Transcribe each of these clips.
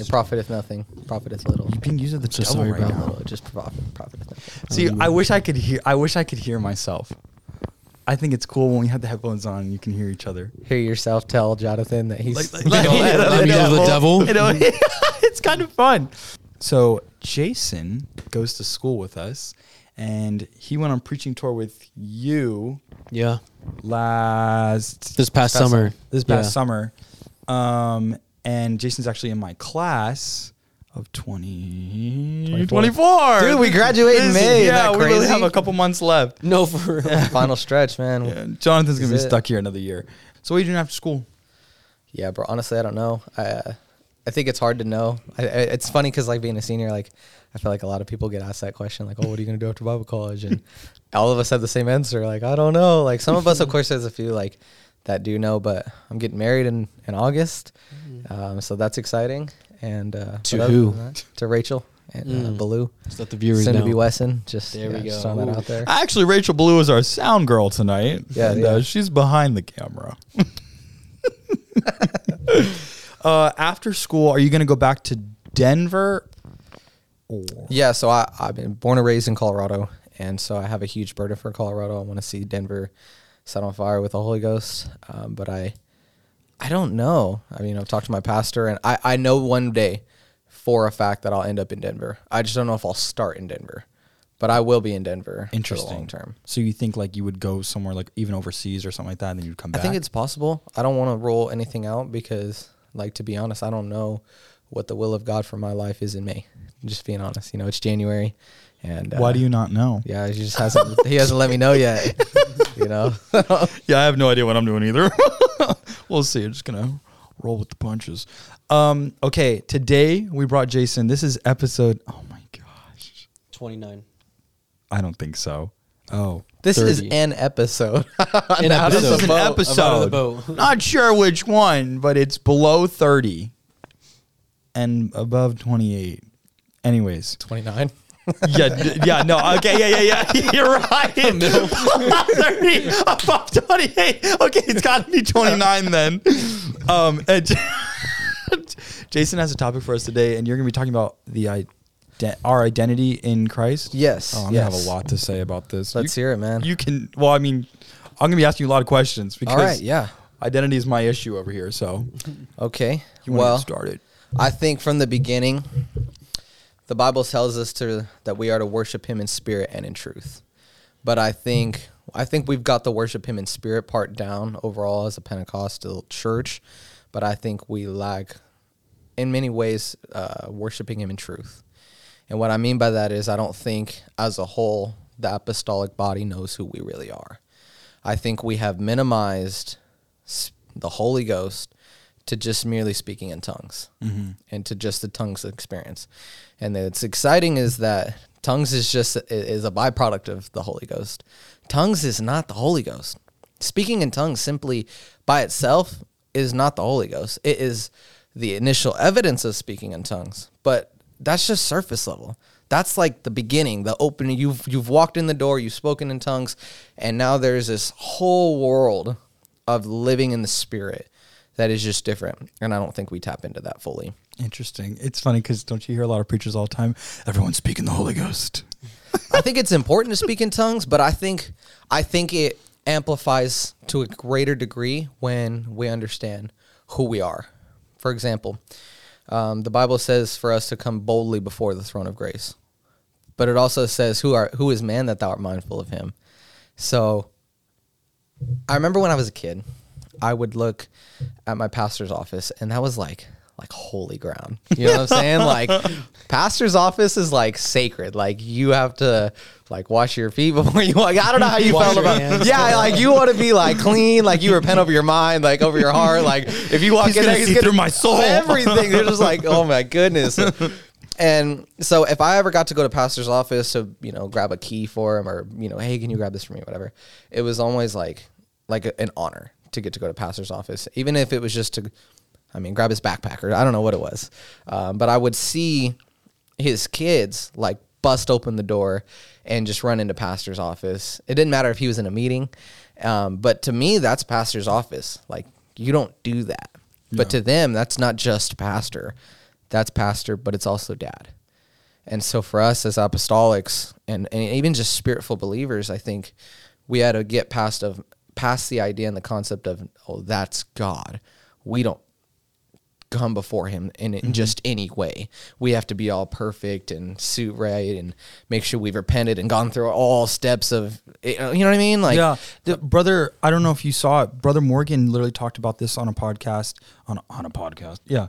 It profiteth nothing. Profiteth little. You're being used as the So devil sorry, right bro. now. Little. It just profit, profiteth nothing. See, I wish I could hear. I wish I could hear myself. I think it's cool when we have the headphones on and you can hear each other. Hear yourself tell Jonathan that he's. Like- like- you know, I'm used the devil. You know, it's kind of fun. So Jason goes to school with us, and he went on preaching tour with you Yeah. last This past summer. This past Yeah. summer, um, and Jason's actually in my class of 20, 24. Dude, we graduate in This- May. Isn't Yeah, that we really have a couple months left. No, for real. Final stretch, man. Yeah, Yeah. Jonathan's gonna be it. stuck here another year. So what are you doing after school? Yeah, bro. Honestly, I don't know. I, uh, I think it's hard to know. I, I, it's funny because like being a senior, like I feel like a lot of people get asked that question, like, "Oh, what are you gonna do after Bible college?" And all of us have the same answer, like, "I don't know." Like some of us, of course, there's a few like that do know, but I'm getting married in in August, um, so that's exciting. And uh, To who? that, to Rachel and uh, Mm. Baloo, Just let the viewers soon know. to be Wesson. Just There yeah, we just go. throwing that out there. Actually, Rachel Blue is our sound girl tonight. Yeah, and, yeah. Uh, she's behind the camera. uh, after school, are you going to go back to Denver? Or Yeah, so I, I've been born and raised in Colorado, and so I have a huge burden for Colorado. I want to see Denver set on fire with the Holy Ghost, um, but I, I don't know. I mean, I've talked to my pastor, and I, I know one day for a fact that I'll end up in Denver. I just don't know if I'll start in Denver, but I will be in Denver for Interesting. the long term. So you think like you would go somewhere like even overseas or something like that, and then you'd come back? I think it's possible. I don't want to rule anything out because, like, to be honest, I don't know what the will of God for my life is in May. Just being honest, you know, it's January, and uh, Why do you not know? Yeah, he just hasn't. he hasn't let me know yet. you know. Yeah, I have no idea what I'm doing either. we'll see. I'm just gonna roll with the punches. Um, okay, today we brought Jason. This is episode. Oh my gosh, 29. I don't think so. Oh, This is an episode. An Not this is an boat. episode. About the boat. Not sure which one, but it's below 30 and above 28. Anyways, Twenty nine. Yeah, d- yeah, no, okay, yeah, yeah, yeah. You're right. 30, above 28. Okay, it's got to be 29 then. Um, and Jason has a topic for us today, and you're going to be talking about the ide- our identity in Christ. Yes. Oh, I'm yes. gonna have a lot to say about this. Let's you, hear it, man. you can. Well, I mean, I'm gonna be asking you a lot of questions because All right. Yeah. identity is my issue over here. So Okay. you well, get started? I think from the beginning, the Bible tells us to that we are to worship Him in spirit and in truth. But I think I think we've got the worship Him in spirit part down overall as a Pentecostal church, but I think we lack in many ways uh, worshiping Him in truth. And what I mean by that is I don't think as a whole the apostolic body knows who we really are. I think we have minimized the Holy Ghost to just merely speaking in tongues mm-hmm. and to just the tongues experience. And it's exciting is that tongues is just is a byproduct of the Holy Ghost. Tongues is not the Holy Ghost. Speaking in tongues simply by itself is not the Holy Ghost. It is the initial evidence of speaking in tongues, but that's just surface level. That's like the beginning, the opening. You've you've walked in the door, you've spoken in tongues, and now there's this whole world of living in the spirit that is just different. And I don't think we tap into that fully. Interesting. It's funny because don't you hear a lot of preachers all the time? Everyone's speaking the Holy Ghost. I think it's important to speak in tongues, but I think I think it amplifies to a greater degree when we understand who we are. For example, um, the Bible says for us to come boldly before the throne of grace, but it also says who are who is man that thou art mindful of him. So I remember when I was a kid, I would look at my pastor's office, and that was like like holy ground. You know what I'm saying? Like pastor's office is like sacred. Like you have to like wash your feet before you walk. I don't know how you Wash felt about hands. Yeah, like you want to be like clean, like you repent over your mind, like over your heart. Like if you walk He's in gonna there, see through my soul. Everything. They're just like, oh my goodness. And so if I ever got to go to pastor's office to, you know, grab a key for him or, you know, hey, can you grab this for me, whatever, it was always like like an honor to get to go to pastor's office, even if it was just to, I mean, grab his backpack or I don't know what it was. Um, but I would see his kids like bust open the door and just run into pastor's office. It didn't matter if he was in a meeting. Um, but to me, that's pastor's office. Like you don't do that. But to them, that's not just pastor. that's pastor, but it's also dad. And so for us as apostolics and, and even just spiritful believers, I think we had to get past of past the idea and the concept of oh that's God. We don't come before him in, in mm-hmm. just any way. We have to be all perfect and suit right and make sure we've repented and gone through all steps of you know what I mean? Like yeah, the brother. I don't know if you saw it. Brother Morgan literally talked about this on a podcast. On a, on a podcast, yeah.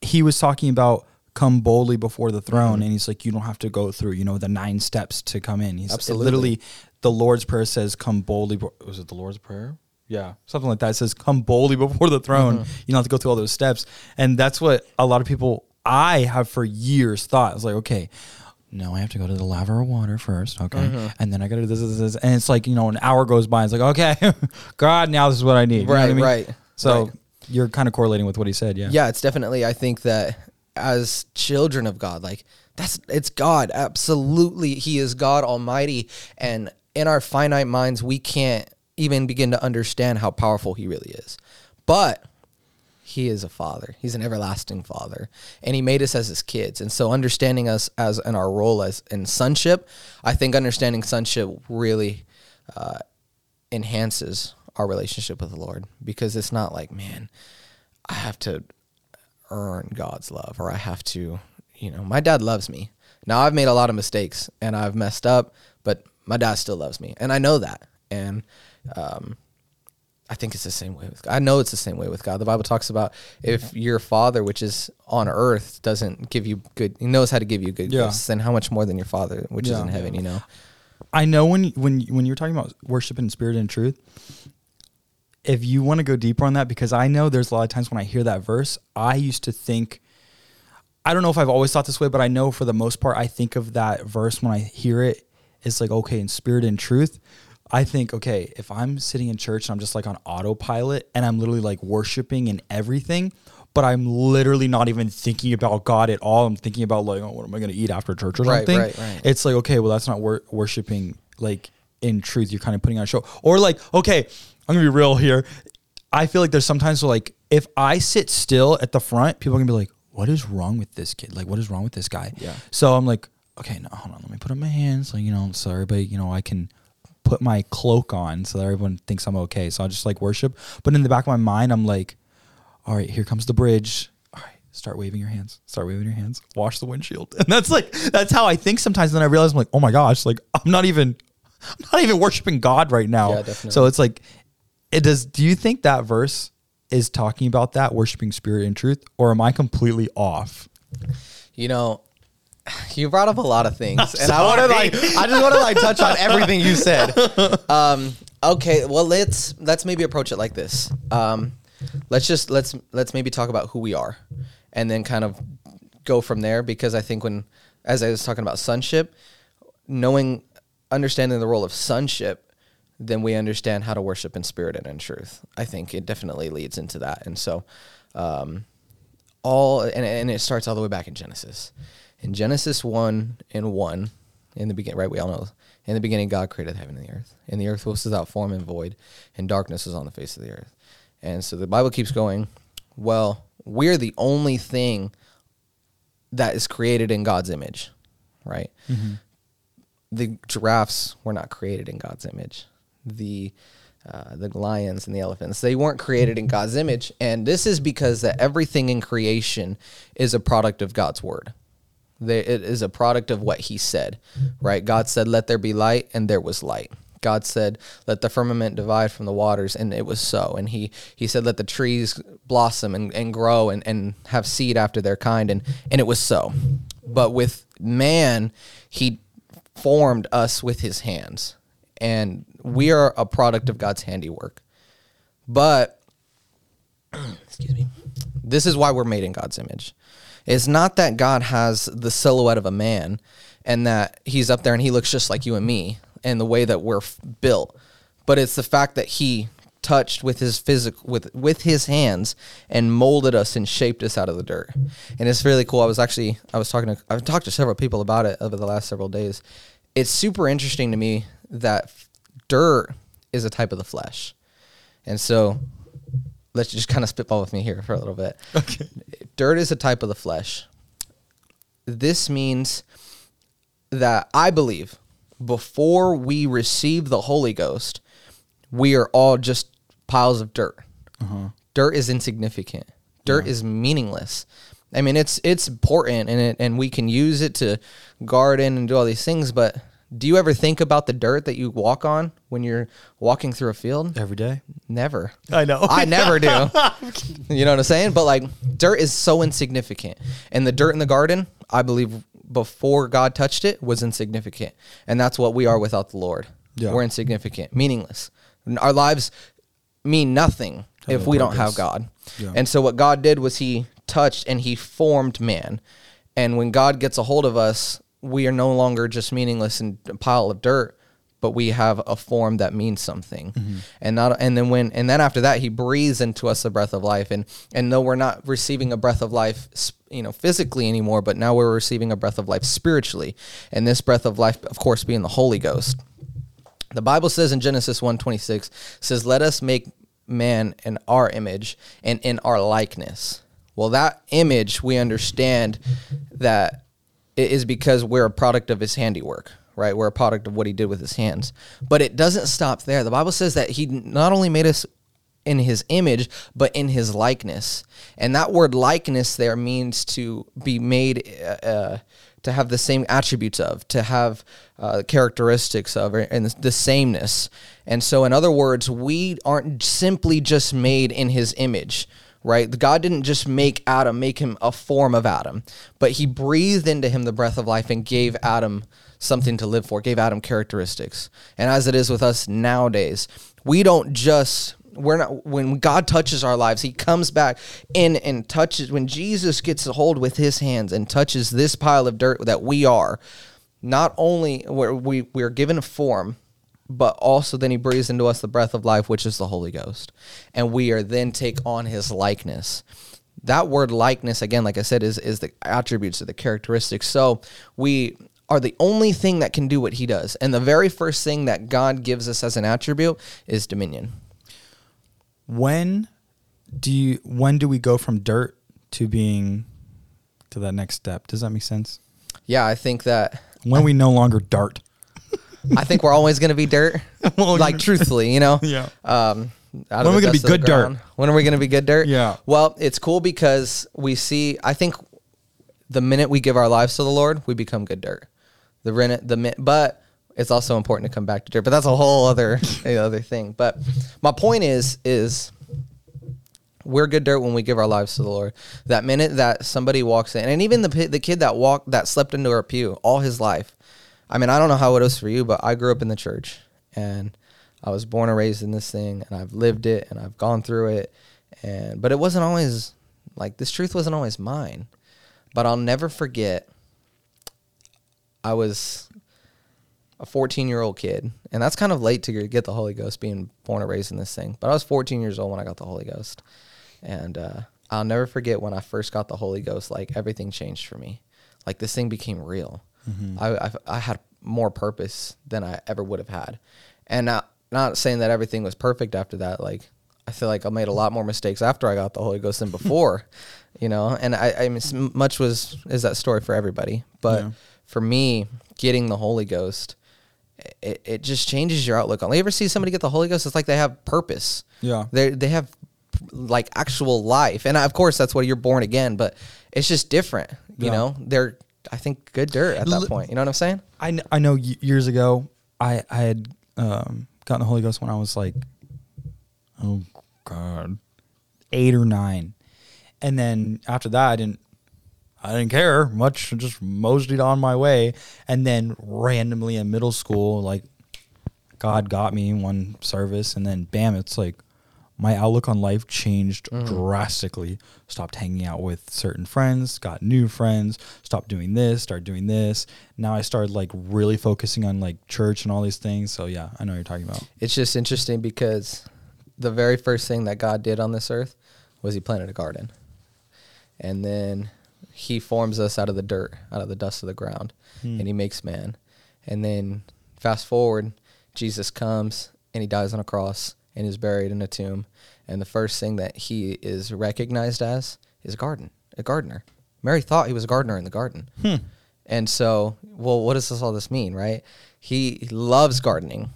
He was talking about come boldly before the throne, mm-hmm. and he's like, you don't have to go through, you know, the nine steps to come in. He's Absolutely. literally the Lord's prayer says, "Come boldly." Was it the Lord's prayer? Yeah, something like that. It says, "Come boldly before the throne." Mm-hmm. You don't have to go through all those steps, and that's what a lot of people I have for years thought. It's like, okay, no, I have to go to the laver of water first, okay, mm-hmm. and then I got to do this, this, this, and it's like you know, an hour goes by. And It's like, okay, God, now this is what I need. You know I Right, mean? right, So right. you're kind of correlating with what he said, yeah. yeah it's definitely i think that as children of god like that's it's god absolutely he is god almighty and in our finite minds we can't even begin to understand how powerful he really is. But he is a father. He's an everlasting father. And he made us as his kids. And so understanding us as in our role as in sonship i think understanding sonship really uh, enhances our relationship with the lord. Because it's not like man i have to earn God's love or I have to, you know, my dad loves me. Now I've made a lot of mistakes and I've messed up, my dad still loves me. And I know that. And um, I think it's the same way with God. I know it's the same way with God. The Bible talks about if your father, which is on earth, doesn't give you good, he knows how to give you good Yeah. gifts, then how much more than your father, which is in heaven, you know? I know when when when you're talking about worship in spirit and truth, if you want to go deeper on that, because I know there's a lot of times when I hear that verse, I used to think, I don't know if I've always thought this way, but I know for the most part, I think of that verse when I hear it, it's like, okay, in spirit and truth. I think, okay, if I'm sitting in church and I'm just like on autopilot and I'm literally like worshiping and everything, but I'm literally not even thinking about God at all. I'm thinking about like, oh, what am I going to eat after church or Right, something? right, right. It's like, okay, well, that's not wor- worshiping like in truth. You're kind of putting on a show. Or like, okay, I'm gonna be real here. I feel like there's sometimes like if I sit still at the front, people are gonna be like, "What is wrong with this kid? Like, what is wrong with this guy?" Yeah. So I'm like, okay, no, hold on, let me put on my hands, so, you know, so everybody, you know, I can put my cloak on so that everyone thinks I'm okay. So I just like worship, but in the back of my mind, I'm like, all right, here comes the bridge. All right, start waving your hands. Start waving your hands. Wash the windshield. And that's like that's how I think sometimes. And then I realize I'm like, oh my gosh, like I'm not even I'm not even worshiping God right now. Yeah, definitely. So it's like it does do you think that verse is talking about that worshiping spirit and truth or am I completely off? You know, you brought up a lot of things, and I want to like, I just want to like touch on everything you said. Um, okay, well let's let's maybe approach it like this. Um, let's just let's let's maybe talk about who we are, and then kind of go from there because I think when, as I was talking about sonship, knowing, understanding the role of sonship, then we understand how to worship in spirit and in truth. I think it definitely leads into that, and so. Um, all and, and it starts all the way back in Genesis. In Genesis one and one, in the beginning, right? We all know. In the beginning, God created heaven and the earth, and the earth was without form and void, and darkness was on the face of the earth. And so the Bible keeps going. Well, we're the only thing that is created in God's image, right? The giraffes were not created in God's image. The uh, the lions and the elephants they weren't created in God's image, and this is because that everything in creation is a product of God's word. They, it is a product of what He said, right? God said, "Let there be light," and there was light. God said, "Let the firmament divide from the waters," and it was so. And He He said, "Let the trees blossom and, and grow and, and have seed after their kind," and and it was so. But with man, He formed us with His hands, and we are a product of God's handiwork. But excuse me. This is why we're made in God's image. It's not that God has the silhouette of a man and that he's up there and he looks just like you and me and the way that we're f- built, but it's the fact that he touched with his physical with with his hands and molded us and shaped us out of the dirt. And it's really cool. I was actually I was talking to I've talked to several people about it over the last several days. It's super interesting to me that dirt is a type of the flesh. And so let's just kind of spitball with me here for a little bit. Okay. Dirt is a type of the flesh, this means that I believe before we receive the Holy Ghost, we are all just piles of dirt. Uh-huh. Dirt is insignificant. Dirt is meaningless. I mean, it's it's important and it, and we can use it to garden and do all these things. But do you ever think about the dirt that you walk on when you're walking through a field? Every day. Never. I know. I never do. you know what I'm saying? But like dirt is so insignificant. And the dirt in the garden, I believe before God touched it was insignificant. And that's what we are without the Lord. Yeah. We're insignificant, meaningless. Our lives mean nothing if we don't have. God. Yeah. And so what God did was he touched and he formed man. And when God gets a hold of us, we are no longer just meaningless and a pile of dirt, but we have a form that means something. Mm-hmm. And not and then when and then after that he breathes into us the breath of life and and though we're not receiving a breath of life you know physically anymore, but now we're receiving a breath of life spiritually. And this breath of life of course being the Holy Ghost. The Bible says in Genesis 1:26 says let us make man in our image and in our likeness. Well, that image we understand that is because we're a product of his handiwork, right? We're a product of what he did with his hands. But it doesn't stop there. The Bible says that he not only made us in his image, but in his likeness. And that word likeness there means to be made, uh, uh, to have the same attributes of, to have uh, characteristics of, and the sameness. And so, in other words, we aren't simply just made in his image right? God didn't just make Adam, make him a form of Adam, but he breathed into him the breath of life and gave Adam something to live for, gave Adam characteristics. And as it is with us nowadays, we don't just we're not when God touches our lives, he comes back in and touches when Jesus gets a hold with his hands and touches this pile of dirt that we are. Not only were we we are given a form, but also then he breathes into us the breath of life, which is the Holy Ghost. And we are then take on his likeness. That word likeness, again, like I said, is, is the attributes or the characteristics. So we are the only thing that can do what he does. And the very first thing that God gives us as an attribute is dominion. When do you when do we go from dirt to being to that next step? Does that make sense? Yeah, I think that When we no longer dart? I think we're always going to be dirt. Well, like truthfully, you know. Yeah. Um, when are we gonna be dust of the good dirt? When are we going to be good dirt? Yeah. Well, it's cool because we see. I think the minute we give our lives to the Lord, we become good dirt. The minute, the min- but it's also important to come back to dirt. But that's a whole other other thing. But my point is is we're good dirt when we give our lives to the Lord. That minute that somebody walks in, and even the the kid that walked that slept into our pew all his life. I mean, I don't know how it was for you, but I grew up in the church, and I was born and raised in this thing, and I've lived it, and I've gone through it, and but it wasn't always like this. Truth wasn't always mine, but I'll never forget. I was a 14 year old kid, and that's kind of late to get the Holy Ghost being born and raised in this thing. But I was 14 years old when I got the Holy Ghost, and uh, I'll never forget when I first got the Holy Ghost. Like everything changed for me. Like this thing became real. Mm-hmm. I, I I had more purpose than I ever would have had, and not not saying that everything was perfect after that. Like I feel like I made a lot more mistakes after I got the Holy Ghost than before, you know. And I, I mean, much was is that story for everybody, but Yeah. for me, getting the Holy Ghost, it, it just changes your outlook on. You ever see somebody get the Holy Ghost? It's like they have purpose. Yeah. They they have like actual life, and of course that's why you're born again. But it's just different. You Yeah. know, they're I think good dirt at that point. You know what I'm saying? I, kn- I know years ago I I had um, gotten the Holy Ghost when I was like oh god eight or nine, and then after that I didn't I didn't care much. I Just moseyed on my way, and then randomly in middle school, like God got me in one service, and then bam, it's like my outlook on life changed drastically. Stopped hanging out with certain friends, got new friends, stopped doing this, started doing this. Now I started like really focusing on like church and all these things. So yeah, I know what you're talking about. It's just interesting because the very first thing that God did on this earth was He planted a garden, and then He forms us out of the dirt, out of the dust of the ground, Hmm. and He makes man. And then fast forward, Jesus comes and He dies on a cross and is buried in a tomb. And the first thing that He is recognized as is a garden, a gardener. Mary thought he was a gardener in the garden. Hmm. And so, well, what does this all this mean, right? He loves gardening.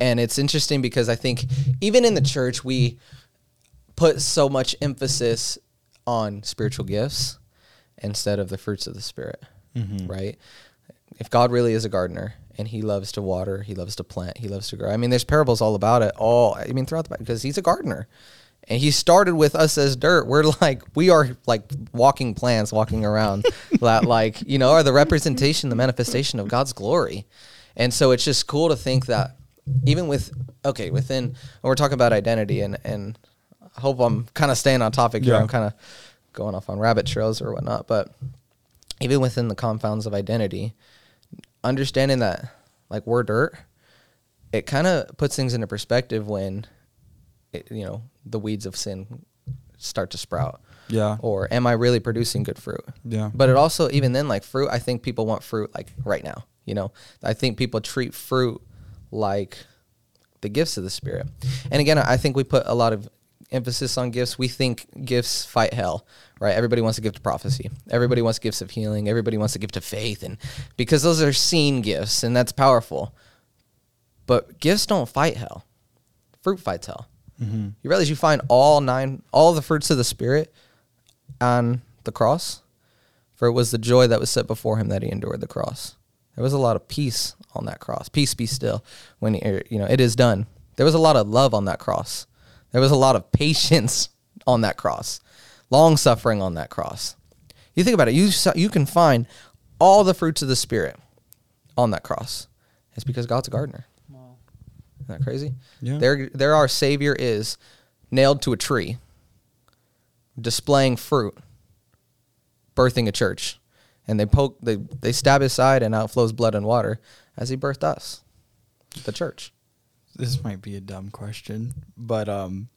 And it's interesting because I think even in the church we put so much emphasis on spiritual gifts instead of the fruits of the spirit, Mm-hmm. right? If God really is a gardener and he loves to water, he loves to plant, he loves to grow. I mean, there's parables all about it. All I mean, throughout the Bible, because he's a gardener, and he started with us as dirt. We're like we are like walking plants, walking around that like you know are the representation, the manifestation of God's glory. And so it's just cool to think that even with okay within when we're talking about identity and and I hope I'm kind of staying on topic here. Yeah. I'm kind of going off on rabbit trails or whatnot, but even within the confounds of identity, understanding that like we're dirt, it kind of puts things into perspective when, it, you know, the weeds of sin start to sprout. Yeah. Or am I really producing good fruit? Yeah. But it also, even then, like fruit, I think people want fruit like right now. You know, I think people treat fruit like the gifts of the spirit. And again, I think we put a lot of emphasis on gifts. We think gifts fight hell, right? Everybody wants a gift of prophecy. Everybody wants gifts of healing. Everybody wants a gift of faith. And because those are seen gifts and that's powerful. But gifts don't fight hell. Fruit fights hell. Mm-hmm. You realize you find all nine, all the fruits of the spirit on the cross? For it was the joy that was set before him that he endured the cross. There was a lot of peace on that cross. Peace be still. When he- you know it is done. There was a lot of love on that cross. There was a lot of patience on that cross. Long suffering on that cross. You think about it. You you can find all the fruits of the spirit on that cross. It's because God's a gardener. Isn't that crazy? Yeah. There, there our Savior is nailed to a tree, displaying fruit, birthing a church, and they poke, they they stab his side, and out flows blood and water as he birthed us, the church. This might be a dumb question, but um,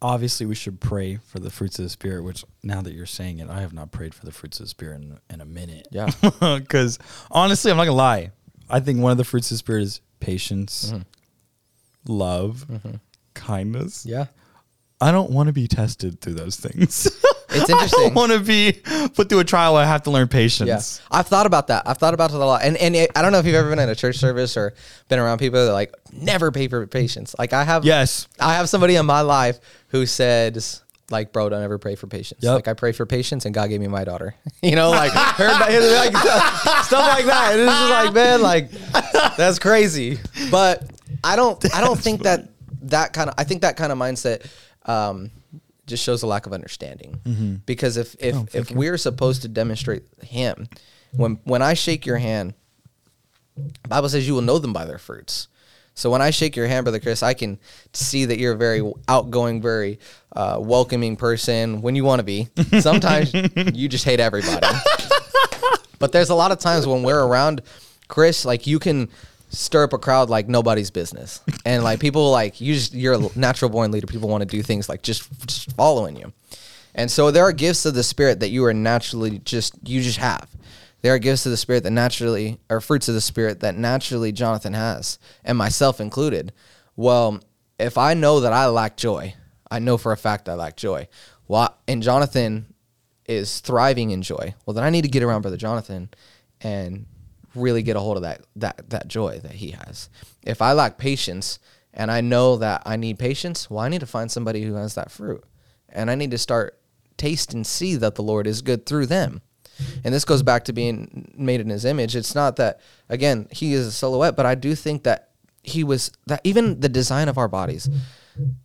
obviously we should pray for the fruits of the spirit. Which now that you're saying it, I have not prayed for the fruits of the spirit in, in a minute. Yeah. because honestly, I'm not gonna lie. I think one of the fruits of the spirit is patience, love, kindness. Yeah. I don't want to be tested through those things. It's I interesting. don't want to be put through a trial. where I have to learn patience. Yeah, I've thought about that. I've thought about it a lot, and and it, I don't know if you've ever been in a church service or been around people that like never pay for patience. Like I have. Yes. I have somebody in my life who says like, "Bro, don't ever pray for patience." Yep. Like I pray for patience, and God gave me my daughter. you know, like, her, like stuff like that. And it's just like, man, like that's crazy. But I don't. I don't think that that kind of. I think that kind of mindset. Um, just shows a lack of understanding because if if, Oh, if we're supposed to demonstrate him when when I shake your hand Bible says you will know them by their fruits. So when I shake your hand, brother Chris, I can see that you're a very outgoing, very uh, welcoming person when you want to be. Sometimes you just hate everybody. but there's a lot of times when we're around Chris, like you can stir up a crowd like nobody's business, and like people like you just you're a natural born leader. People want to do things like just just following you. And so there are gifts of the spirit that you are naturally just you just have. There are gifts of the spirit that naturally or fruits of the spirit that naturally Jonathan has, and myself included. Well, if I know that I lack joy, I know for a fact I lack joy. Well, and Jonathan is thriving in joy. Well, then I need to get around brother Jonathan and really get a hold of that that that joy that he has. If I lack patience and I know that I need patience, well, I need to find somebody who has that fruit. And I need to start taste and see that the Lord is good through them. And this goes back to being made in his image. It's not that again, he is a silhouette, but I do think that he was that even the design of our bodies,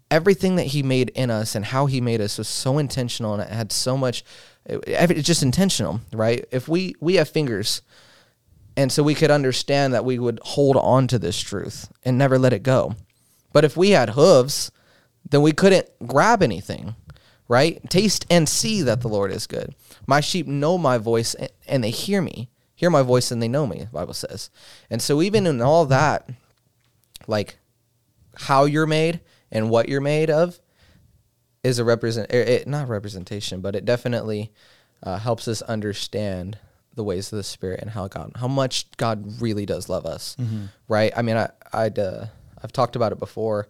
everything that he made in us and how he made us was so intentional and it had so much it- it's just intentional, right? If we we have fingers and so we could understand that we would hold on to this truth and never let it go. But if we had hooves, then we couldn't grab anything, right? Taste and see that the Lord is good. My sheep know my voice and they hear me, hear my voice and they know me, the Bible says. And so even in all that, like how you're made and what you're made of is a represent er, it, not representation, but it definitely uh, helps us understand the ways of the Spirit and how God, how much God really does love us, right? I mean, I, I'd, uh, I've talked about it before,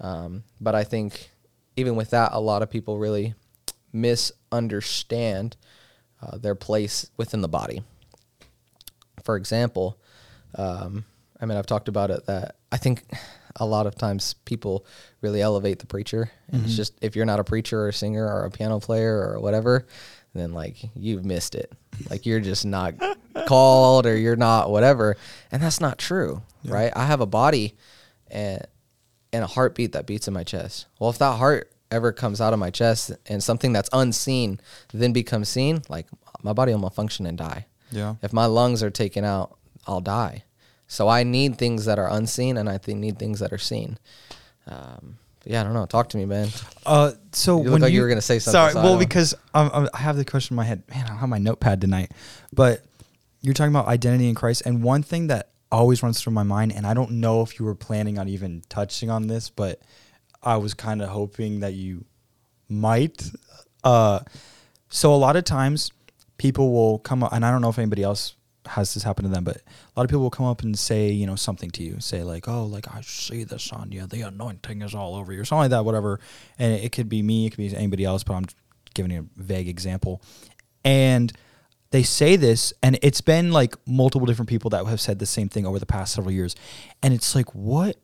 um, but I think even with that, a lot of people really misunderstand uh, their place within the body. For example, um, I mean, I've talked about it that I think a lot of times people really elevate the preacher. And it's just if you're not a preacher or a singer or a piano player or whatever, then like you've missed it. Like you're just not called or you're not whatever. And that's not true, right? I have a body and and a heartbeat that beats in my chest. Well, if that heart ever comes out of my chest and something that's unseen then becomes seen, like my body will malfunction and die. Yeah. If my lungs are taken out, I'll die. So I need things that are unseen, and I think need things that are seen. Um, yeah, I don't know. Talk to me, man. Uh, so You look when like you were gonna say something, Sorry, well, because um, I have the question in my head. Man, I don't have my notepad tonight. But you're talking about identity in Christ, and one thing that always runs through my mind, and I don't know if you were planning on even touching on this, but I was kind of hoping that you might. Uh, so a lot of times, people will come up, and I don't know if anybody else has this happen to them, but a lot of people will come up and say, you know, something to you, say like, "Oh, like I see this on you, the anointing is all over you," or something like that, whatever. And it could be me, it could be anybody else, but I'm giving you a vague example. And they say this, and it's been like multiple different people that have said the same thing over the past several years, and it's like, what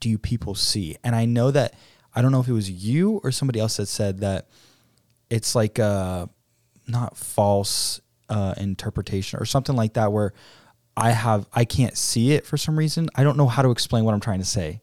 do you people see? And I know that I don't know if it was you or somebody else that said that it's like a not false uh, interpretation or something like that where I have I can't see it for some reason. I don't know how to explain what I'm trying to say.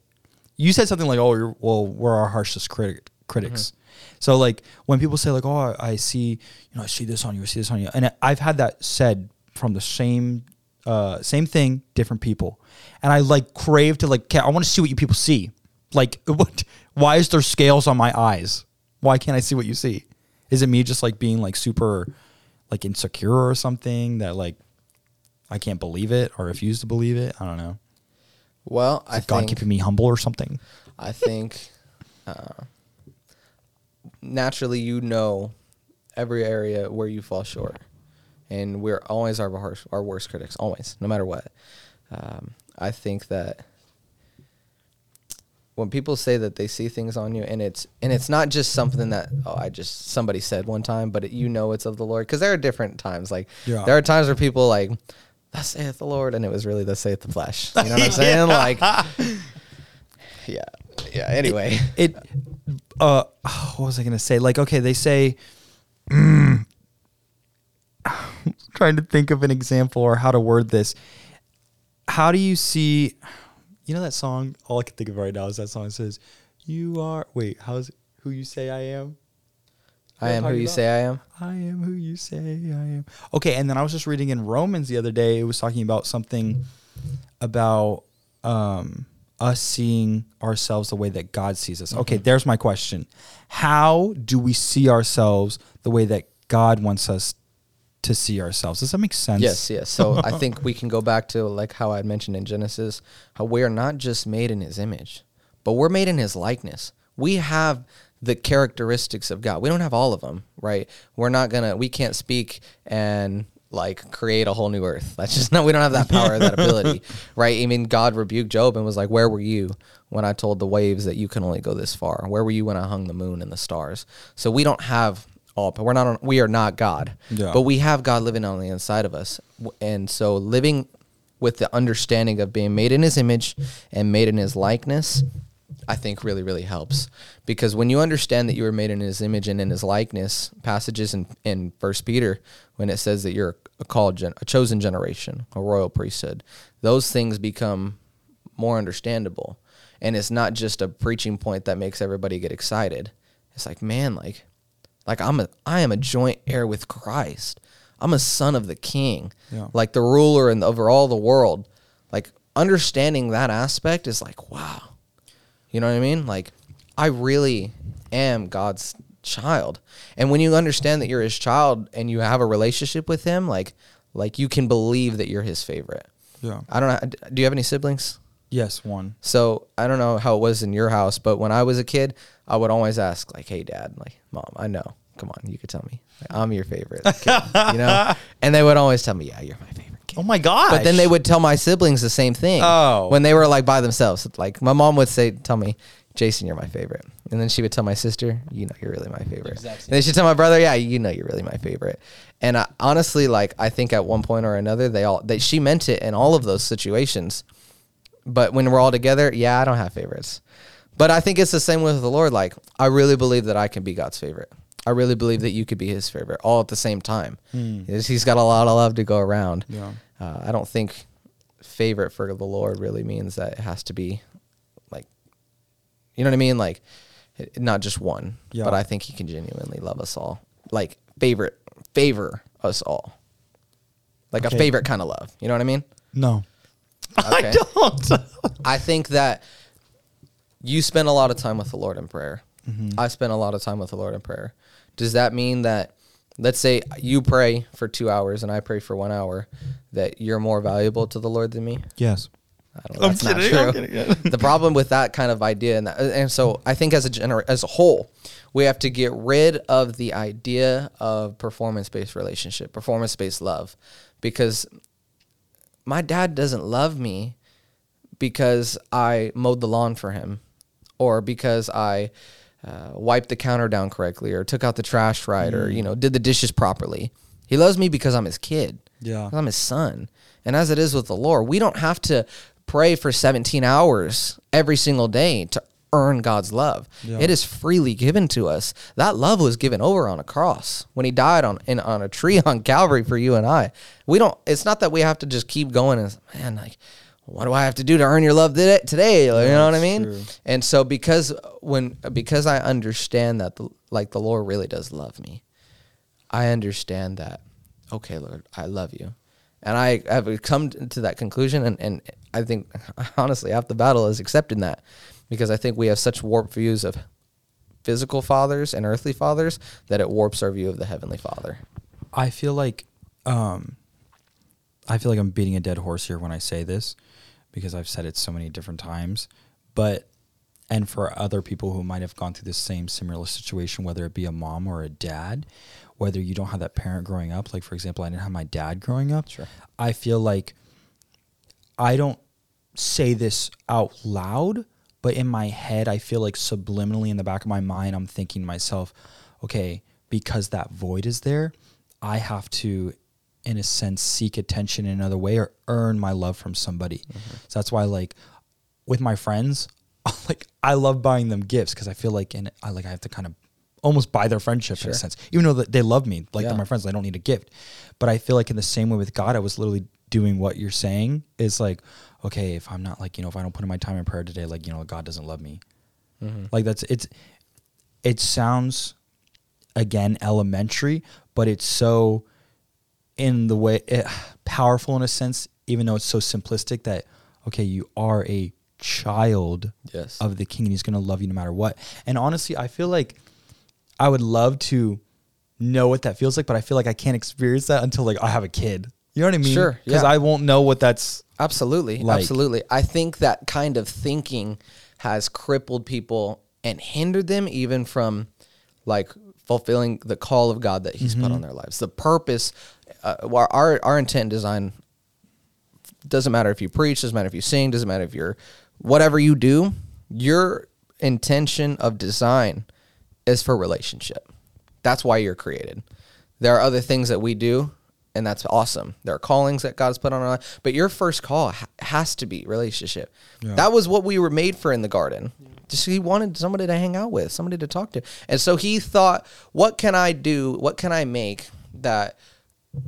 You said something like, "Oh, you're, well, we're our harshest critic, critics." So like when people say like, "Oh, I, I see, you know, I see this on you, I see this on you," and I've had that said from the same uh, same thing, different people, and I like crave to like, I want to see what you people see. Like, what? Why is there scales on my eyes? Why can't I see what you see? Is it me just like being like super like insecure or something that like I can't believe it or refuse to believe it? I don't know. Well, I God think keeping me humble or something? I think uh, naturally you know every area where you fall short, and we're always our harsh, our worst critics, always, no matter what. Um, I think that when people say that they see things on you, and it's and it's not just something that oh I just somebody said one time, but it, you know it's of the Lord because there are different times. Like Yeah. there are times where people like. Thus saith the Lord, and it was really thus saith the flesh. You know what I'm saying? Like, yeah, yeah. Anyway, It uh what was I gonna say? Like, okay, they say mm, trying to think of an example or how to word this. How do you see you know that song? All I can think of right now is that song that says, You are wait, how's who you say I am? I am who you about? say I am. I am who you say I am. Okay, and then I was just reading in Romans the other day. It was talking about something about um, us seeing ourselves the way that God sees us. Okay, there's my question: How do we see ourselves the way that God wants us to see ourselves? Does that make sense? Yes, yes. So I think we can go back to like how I mentioned in Genesis, how we are not just made in His image, but we're made in His likeness. We have the characteristics of God. We don't have all of them, right? We're not gonna. We can't speak and like create a whole new earth. That's just no. We don't have that power, that ability, right? I mean, God rebuked Job and was like, "Where were you when I told the waves that you can only go this far? Where were you when I hung the moon and the stars?" So we don't have all. but We're not. On, we are not God. Yeah. But we have God living on the inside of us. And so living with the understanding of being made in his image and made in his likeness, I think really, really helps. Because when you understand that you were made in his image and in his likeness, passages in, in First Peter, when it says that you're a called gen- a chosen generation, a royal priesthood, those things become more understandable. And it's not just a preaching point that makes everybody get excited. It's like, man, like like I'm a I am a joint heir with Christ. I'm a son of the king. Yeah. Like the ruler and over all the world. Like understanding that aspect is like, wow. You know what I mean? Like I really am God's child. And when you understand that you're his child and you have a relationship with him, like like you can believe that you're his favorite. Yeah. I don't know. Do you have any siblings? Yes, one. So I don't know how it was in your house, but when I was a kid, I would always ask, like, "Hey, Dad, like, Mom, I know. Come on, you could tell me. Like, I'm your favorite, kid," you know." And they would always tell me, "Yeah, you're my favorite kid." Oh my god! But then they would tell my siblings the same thing. Oh. when they were like by themselves. Like my mom would say, "Tell me, Jason, you're my favorite," And then she would tell my sister, "You know, you're really my favorite." Exact And then she'd tell my brother, "Yeah, you know, you're really my favorite." And I, honestly, like I think at one point or another, they all that she meant it in all of those situations. But when we're all together, yeah, I don't have favorites. But I think it's the same with the Lord. Like I really believe that I can be God's favorite. I really believe that you could be His favorite, all at the same time. He's- He's got a lot of love to go around. Yeah. Uh, I don't think favorite for the Lord really means that it has to be like, you know what I mean? Like, not just one. Yeah. But I think He can genuinely love us all. Like favorite, favor us all. Like Okay. a favorite kind of love. You know what I mean? No. Okay. I don't. I think that you spend a lot of time with the Lord in prayer. Mm-hmm. I spend a lot of time with the Lord in prayer. Does that mean that, let's say you pray for two hours and I pray for one hour, that you're more valuable to the Lord than me? yes. I don't know. I'm That's not kidding, I'm true. kidding, yeah. the problem with that kind of idea, and, that, and so I think as a gener- as a whole, we have to get rid of the idea of performance based relationship, performance based love, because my dad doesn't love me because I mowed the lawn for him, or because I uh, wiped the counter down correctly, or took out the trash right, or you know did the dishes properly. He loves me because I'm his kid. Yeah. I'm his son. And as it is with the Lord, we don't have to pray for 17 hours every single day to earn God's love. Yeah. It is freely given to us. That love was given over on a cross when he died on in, on a tree on Calvary for you and I. We don't it's not that we have to just keep going and man like what do I have to do to earn your love today? You know what I mean? true. And so because when because I understand that the, like the Lord really does love me. I understand that. Okay, Lord, I love you, and I have come to that conclusion. And, and I think honestly, half the battle is accepting that, because I think we have such warped views of physical fathers and earthly fathers that it warps our view of the heavenly Father. I feel like um I feel like I'm beating a dead horse here when I say this because I've said it so many different times. But and for other people who might have gone through the same similar situation, whether it be a mom or a dad, whether you don't have that parent growing up, like for example, I didn't have my dad growing up. Sure. I feel like I don't say this out loud, but in my head, I feel like subliminally in the back of my mind, I'm thinking to myself, okay, because that void is there, I have to, in a sense, seek attention in another way or earn my love from somebody. Mm-hmm. So that's why, like, with my friends, like I love buying them gifts because I feel like in I like I have to kind of almost buy their friendship in a sense, even though they love me, like Yeah. they're my friends, I don't need a gift. But I feel like in the same way with God, I was literally doing what you're saying is like, okay, if I'm not like you know if I don't put in my time in prayer today, like you know God doesn't love me. Mm-hmm. Like that's it's it sounds again elementary, but it's so in the way it, powerful in a sense, even though it's so simplistic that okay, you are a child Yes. of the king and he's going to love you no matter what. And honestly, I feel like I would love to know what that feels like, but I feel like I can't experience that until like I have a kid. You know what I mean? Sure, Because yeah. I won't know what that's. Absolutely. Like- absolutely. I think that kind of thinking has crippled people and hindered them even from like fulfilling the call of God that He's put mm-hmm. on their lives. The purpose, uh, our, our our intent and design doesn't matter if you preach, doesn't matter if you sing, doesn't matter if you're whatever you do. Your intention of design is for relationship. That's why you're created. There are other things that we do, and that's awesome. There are callings that God's put on our life, but your first call ha- has to be relationship. Yeah. That was what we were made for in the garden. Just he wanted somebody to hang out with, somebody to talk to, and so he thought, "What can I do? What can I make that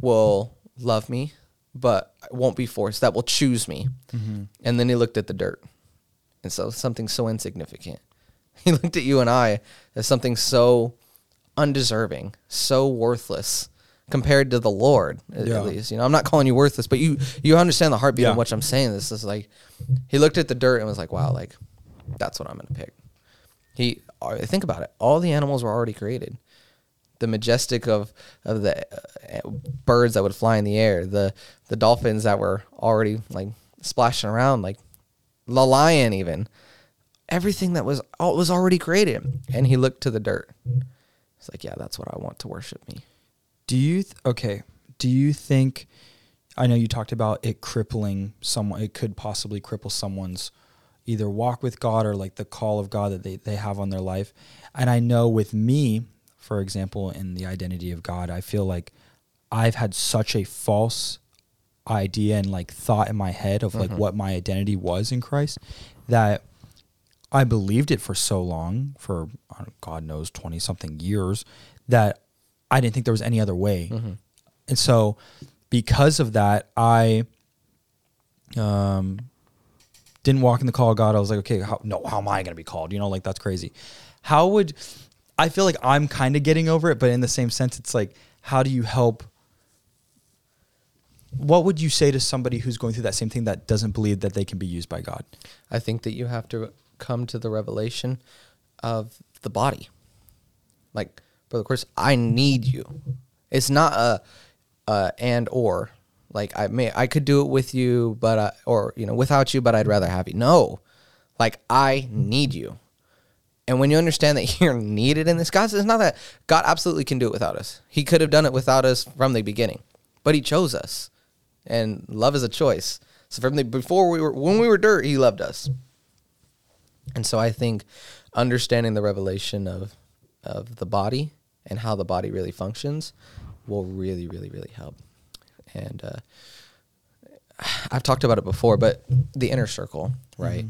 will love me, but won't be forced? That will choose me?" And then he looked at the dirt, and so something so insignificant. He looked at you and I as something so undeserving, so worthless compared to the Lord. At, Yeah. least, you know, I'm not calling you worthless, but you you understand the heartbeat Yeah. of what I'm saying. This is like he looked at the dirt and was like, "Wow, like that's what I'm to pick." He uh, think about it. All the animals were already created. The majestic of of the uh, birds that would fly in the air, the the dolphins that were already like splashing around, like the lion even everything that was was already created and he looked to the dirt it's like yeah that's what i want to worship me Do you th- okay? Do you think? I know you talked about it crippling someone. It could possibly cripple someone's either walk with God or like the call of God that they, they have on their life. And I know with me, for example, in the identity of God, I feel like I've had such a false idea and like thought in my head of like Mhm. what my identity was in Christ that I believed it for so long, for God knows, 20 something years, that I didn't think there was any other way. Mhm. And so, because of that, I um, didn't walk in the call of God. I was like, okay, how, no, how am I going to be called? You know, like that's crazy. How would I feel like I'm kind of getting over it, but in the same sense, it's like, how do you help? What would you say to somebody who's going through that same thing that doesn't believe that they can be used by God? I think that you have to come to the revelation of the body. Like, brother Chris, I need you. It's not a, a and or. Like I may I could do it with you, but I, or you know without you, but I'd rather have you. No, like I need you. And when you understand that you're needed in this, God, it's not that God absolutely can do it without us. He could have done it without us from the beginning, but He chose us, and love is a choice. So from the before we were when we were dirt, He loved us. And so I think understanding the revelation of of the body and how the body really functions will really, really, really help. And uh, I've talked about it before, but the inner circle, right?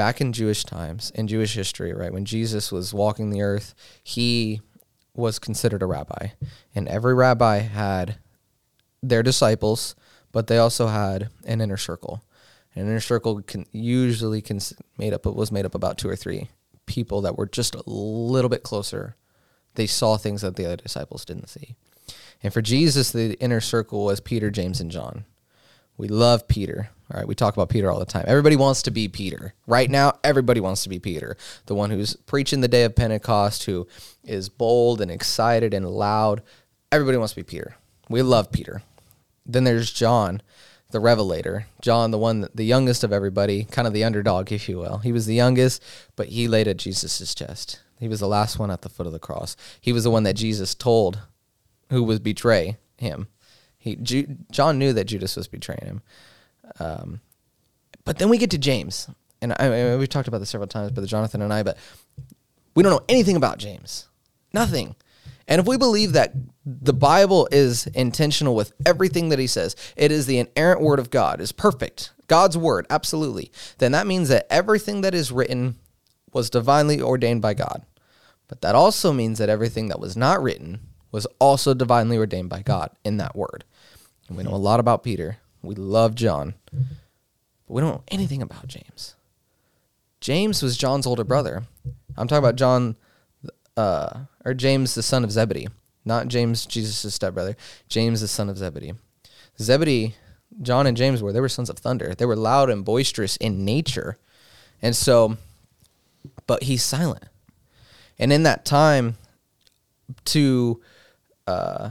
Back in Jewish times, in Jewish history, right, when Jesus was walking the earth, he was considered a rabbi, and every rabbi had their disciples, but they also had an inner circle. An inner circle can usually cons- made up was made up about two or three people that were just a little bit closer. They saw things that the other disciples didn't see. And for Jesus, the inner circle was Peter, James, and John. We love Peter. All right, we talk about Peter all the time. Everybody wants to be Peter. Right now, everybody wants to be Peter, the one who's preaching the day of Pentecost, who is bold and excited and loud. Everybody wants to be Peter. We love Peter. Then there's John, the revelator. John, the one, the youngest of everybody, kind of the underdog, if you will. He was the youngest, but he laid at Jesus' chest. He was the last one at the foot of the cross. He was the one that Jesus told who was betray him. He John knew that Judas was betraying him. Um, but then we get to James, and I, I, we've talked about this several times, but Jonathan and I, but we don't know anything about James, nothing. And if we believe that the Bible is intentional with everything that he says, it is the inerrant word of God, is perfect, God's word, absolutely, then that means that everything that is written was divinely ordained by God. But that also means that everything that was not written was also divinely ordained by God in that word. And we know a lot about Peter. We love John. But we don't know anything about James. James was John's older brother. I'm talking about John, uh, or James, the son of Zebedee, not James, Jesus' stepbrother. James, the son of Zebedee. Zebedee, John and James were, they were sons of thunder. They were loud and boisterous in nature. And so, but he's silent. And in that time, to uh,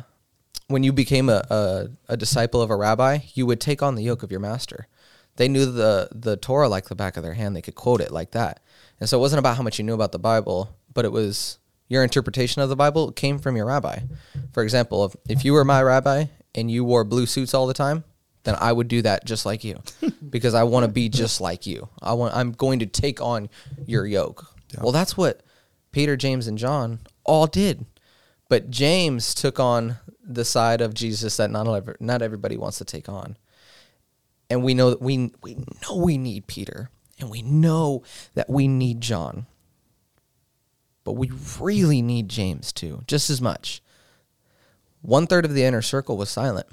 when you became a, a, a disciple of a rabbi, you would take on the yoke of your master. They knew the, the Torah like the back of their hand. They could quote it like that. And so it wasn't about how much you knew about the Bible, but it was your interpretation of the Bible came from your rabbi. For example, if, if you were my rabbi and you wore blue suits all the time, then I would do that just like you because I want to be just like you. I want I'm going to take on your yoke. Well, that's what Peter, James and John all did. But James took on the side of Jesus that not ever, not everybody wants to take on. And we know that we we know we need Peter and we know that we need John. But we really need James too, just as much. One third of the inner circle was silent,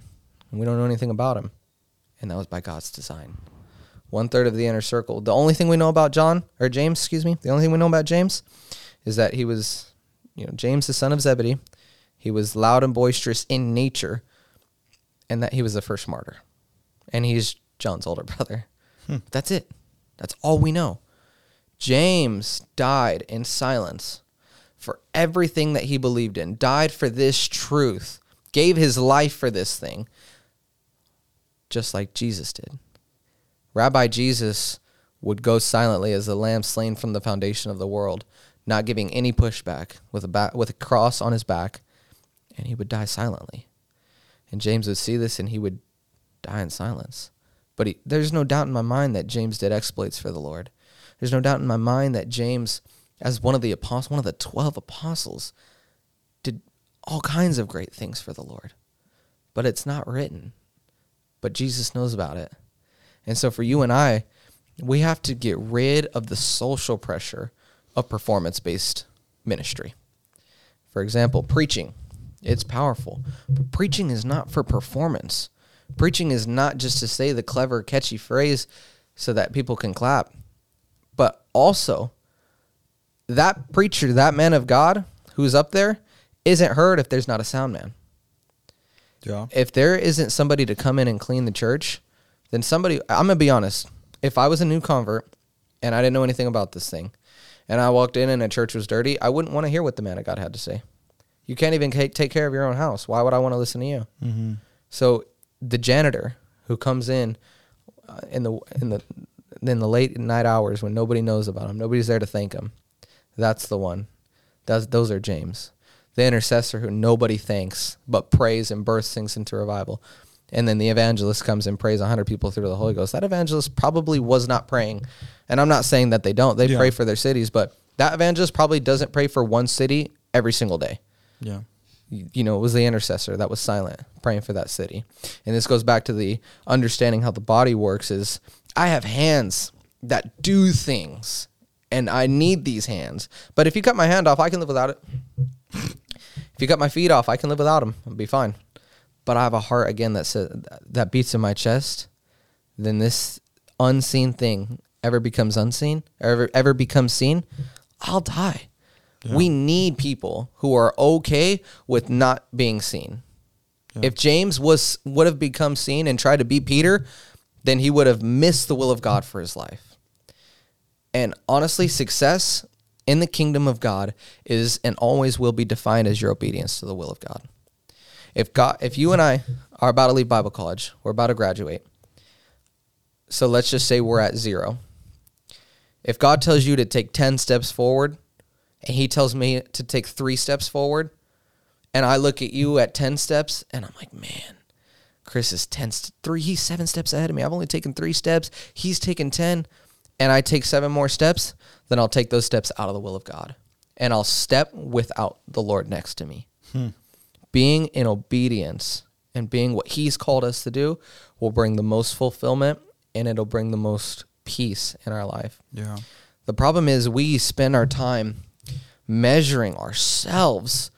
and we don't know anything about him. And that was by God's design. One third of the inner circle. The only thing we know about John, or James, excuse me, the only thing we know about James is that he was, you know, James, the son of Zebedee. He was loud and boisterous in nature, and that he was the first martyr. And he's John's older brother. Hmm. That's it. That's all we know. James died in silence for everything that he believed in, died for this truth, gave his life for this thing, just like Jesus did. Rabbi Jesus would go silently as the lamb slain from the foundation of the world, not giving any pushback, with a ba- with a cross on his back, and he would die silently. And James would see this and he would die in silence. But he, there's no doubt in my mind that James did exploits for the Lord. There's no doubt in my mind that James, as one of the apostles, one of the 12 apostles, did all kinds of great things for the Lord. But it's not written. But Jesus knows about it. And so for you and I, we have to get rid of the social pressure of performance based ministry. For example, preaching. It's powerful. But preaching is not for performance. Preaching is not just to say the clever, catchy phrase so that people can clap, but also that preacher, that man of God who's up there, isn't heard if there's not a sound man. Yeah. If there isn't somebody to come in and clean the church, then somebody, I'm going to be honest, if I was a new convert and I didn't know anything about this thing, and I walked in and a church was dirty, I wouldn't want to hear what the man of God had to say. You can't even take care of your own house. Why would I want to listen to you? Mm-hmm. So the janitor who comes in uh, in the in the in the late night hours when nobody knows about him, nobody's there to thank him. That's the one. That's those are James, the intercessor who nobody thanks but prays and bursts things into revival. And then the evangelist comes and prays 100 people through the Holy Ghost. That evangelist probably was not praying. And I'm not saying that they don't. They Yeah. pray for their cities, but that evangelist probably doesn't pray for one city every single day Yeah. you know, it was the intercessor that was silent, praying for that city. And this goes back to the understanding how the body works is I have hands that do things and I need these hands. But if you cut my hand off, I can live without it. If you cut my feet off, I can live without them. I'll be fine. But I have a heart again that says that beats in my chest. Then this unseen thing ever becomes unseen, ever ever becomes seen, I'll die. We need people who are okay with not being seen. If James was would have become seen and tried to be Peter, then he would have missed the will of God for his life. And honestly, success in the kingdom of God is and always will be defined as your obedience to the will of God. If God if you and I are about to leave Bible college, we're about to graduate. So let's just say we're at 0. If God tells you to take 10 steps forward and he tells me to take 3 steps forward, and I look at you at 10 steps and I'm like, man, Chris is 10 st- 3 he's 7 steps ahead of me. I've only taken 3 steps. He's taken 10 and I take 7 more steps, then I'll take those steps out of the will of God. And I'll step without the Lord next to me. Hmm. Being in obedience and being what he's called us to do will bring the most fulfillment and it'll bring the most peace in our life. Yeah. The problem is we spend our time measuring ourselves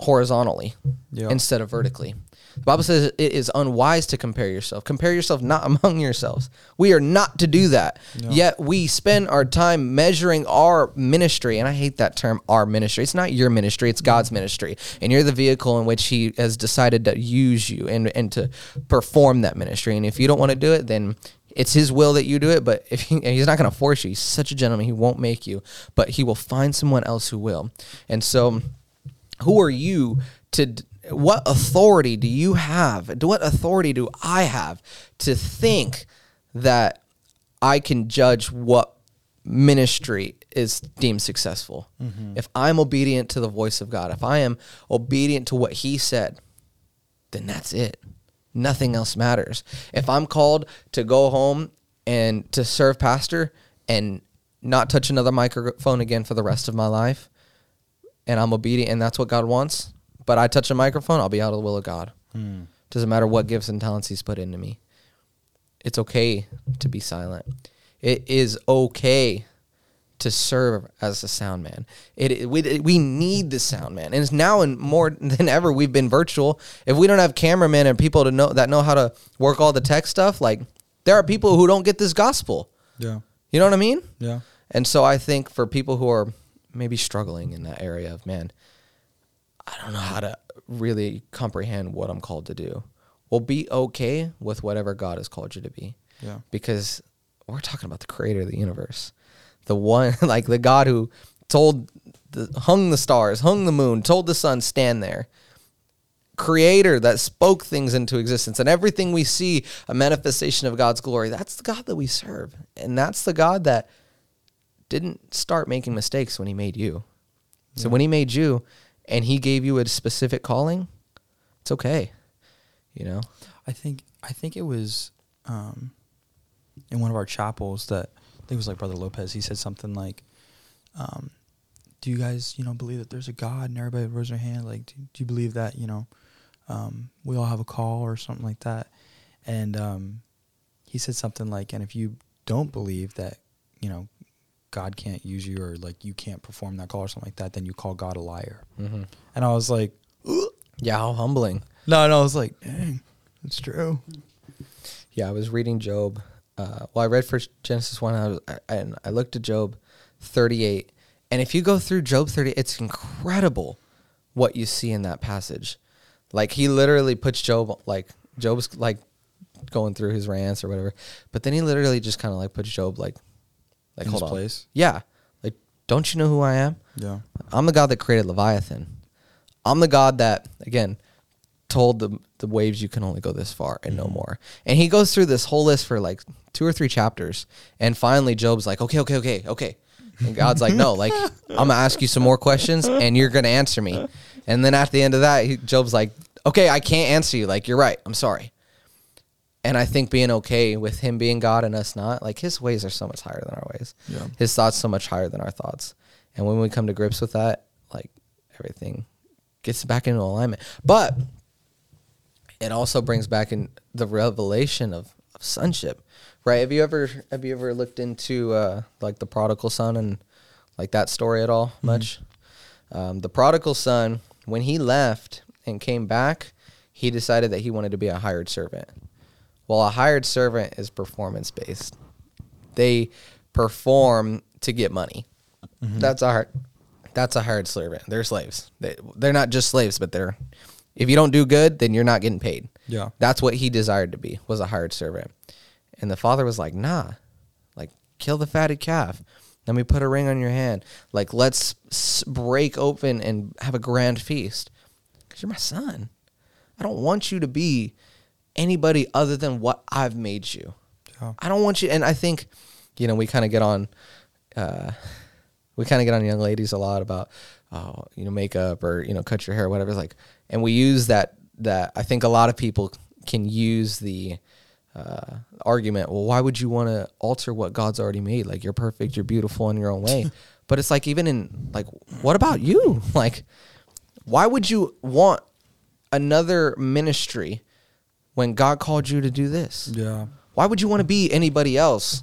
horizontally Yeah. instead of vertically. The Bible says it is unwise to compare yourself. Compare yourself not among yourselves. We are not to do that. Yet we spend our time measuring our ministry. And I hate that term, our ministry. It's not your ministry, it's God's ministry. And you're the vehicle in which He has decided to use you and, and to perform that ministry. And if you don't want to do it, then it's his will that you do it, but if he, he's not going to force you, he's such a gentleman, he won't make you, but he will find someone else who will. And so, who are you to? What authority do you have? Do- What authority do I have to think that I can judge what ministry is deemed successful? Mm-hmm. If I'm obedient to the voice of God, if I am obedient to what He said, then that's it. Nothing else matters. If I'm called to go home and to serve pastor and not touch another microphone again for the rest of my life, and I'm obedient and that's what God wants, but I touch a microphone, I'll be out of the will of God. Hmm. Doesn't matter what gifts and talents He's put into me. It's okay to be silent. It is okay to serve as a sound man. It we we need the sound man, and it's now and more than ever we've been virtual. If we don't have cameramen and people to know that know how to work all the tech stuff, like there are people who don't get this gospel. Yeah. You know what I mean? Yeah. And so I think for people who are maybe struggling in that area of man, I don't know how to really comprehend what I'm called to do. Well, be okay with whatever God has called you to be Yeah. because we're talking about the creator of the universe. The one like the God who told the hung the stars, hung the moon, told the sun stand there. Creator that spoke things into existence and everything we see a manifestation of God's glory. That's the God that we serve. And that's the God that didn't start making mistakes when he made you. So when he made you and he gave you a specific calling, it's okay. You know? I think I think it was um, in one of our chapels that think it was like Brother Lopez. He said something like, um, "Do you guys, you know, believe that there's a God?" And everybody rose their hand. Like, do, do you believe that, you know, um, we all have a call or something like that? And um, he said something like, "And if you don't believe that, you know, God can't use you or like you can't perform that call or something like that, then you call God a liar." Mm-hmm. And I was like, Yeah, how humbling. "No, no." I was like, "Dang, it's true." Yeah, I was reading Job. Uh, well, I read First Genesis one, and I, was, I, and I looked at Job thirty-eight. And if you go through Job thirty, it's incredible what you see in that passage. Like he literally puts Job like Job's like going through his rants or whatever, but then he literally just kind of like puts Job like like In hold his on, place? yeah, like don't you know who I am? Yeah. I'm the God that created Leviathan. I'm the God that again told the the waves you can only go this far and no mm-hmm. more. And he goes through this whole list for like two or three chapters. And finally Job's like, "Okay, okay, okay, okay." And God's like, "No, like I'm going to ask you some more questions and you're going to answer me." And then at the end of that, he, Job's like, "Okay, I can't answer you. Like you're right. I'm sorry." And I think being okay with him being God and us not, like his ways are so much higher than our ways. Yeah. His thoughts so much higher than our thoughts. And when we come to grips with that, like everything gets back into alignment. But it also brings back in the revelation of, of sonship. Right? Have you ever have you ever looked into uh, like the prodigal son and like that story at all much? Um, the prodigal son, when he left and came back, he decided that he wanted to be a hired servant. Well, a hired servant is performance based. They perform to get money. That's a hard, that's a hired servant. They're slaves. They they're not just slaves, but they're if you don't do good, then you're not getting paid. Yeah. That's what he desired to be, was a hired servant. And the father was like, nah, like kill the fatted calf. Let me put a ring on your hand. Like let's break open and have a grand feast. Cause you're my son. I don't want you to be anybody other than what I've made you. Yeah. I don't want you. And I think, you know, we kind of get on, uh, we kind of get on young ladies a lot about, oh, you know, makeup or you know, cut your hair, or whatever. It's like, and we use that. That I think a lot of people can use the uh, argument. Well, why would you want to alter what God's already made? Like you're perfect, you're beautiful in your own way. but it's like even in like, what about you? Like, why would you want another ministry when God called you to do this? Yeah. Why would you want to be anybody else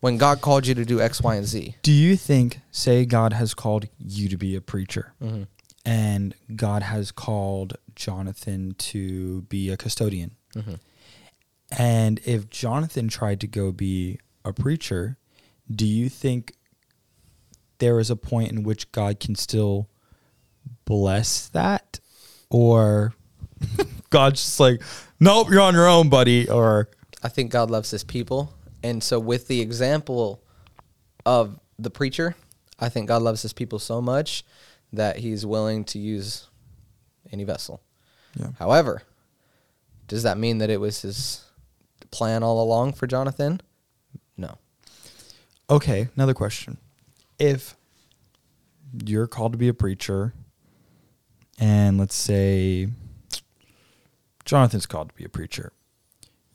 when God called you to do X, Y, and Z? Do you think, say, God has called you to be a preacher, and God has called Jonathan to be a custodian, mm-hmm. and if Jonathan tried to go be a preacher, do you think there is a point in which God can still bless that, or God's just like, nope, you're on your own, buddy, or I think God loves his people. And so, with the example of the preacher, I think God loves his people so much that he's willing to use any vessel. Yeah. However, does that mean that it was his plan all along for Jonathan? No. Okay, another question. If you're called to be a preacher, and let's say Jonathan's called to be a preacher,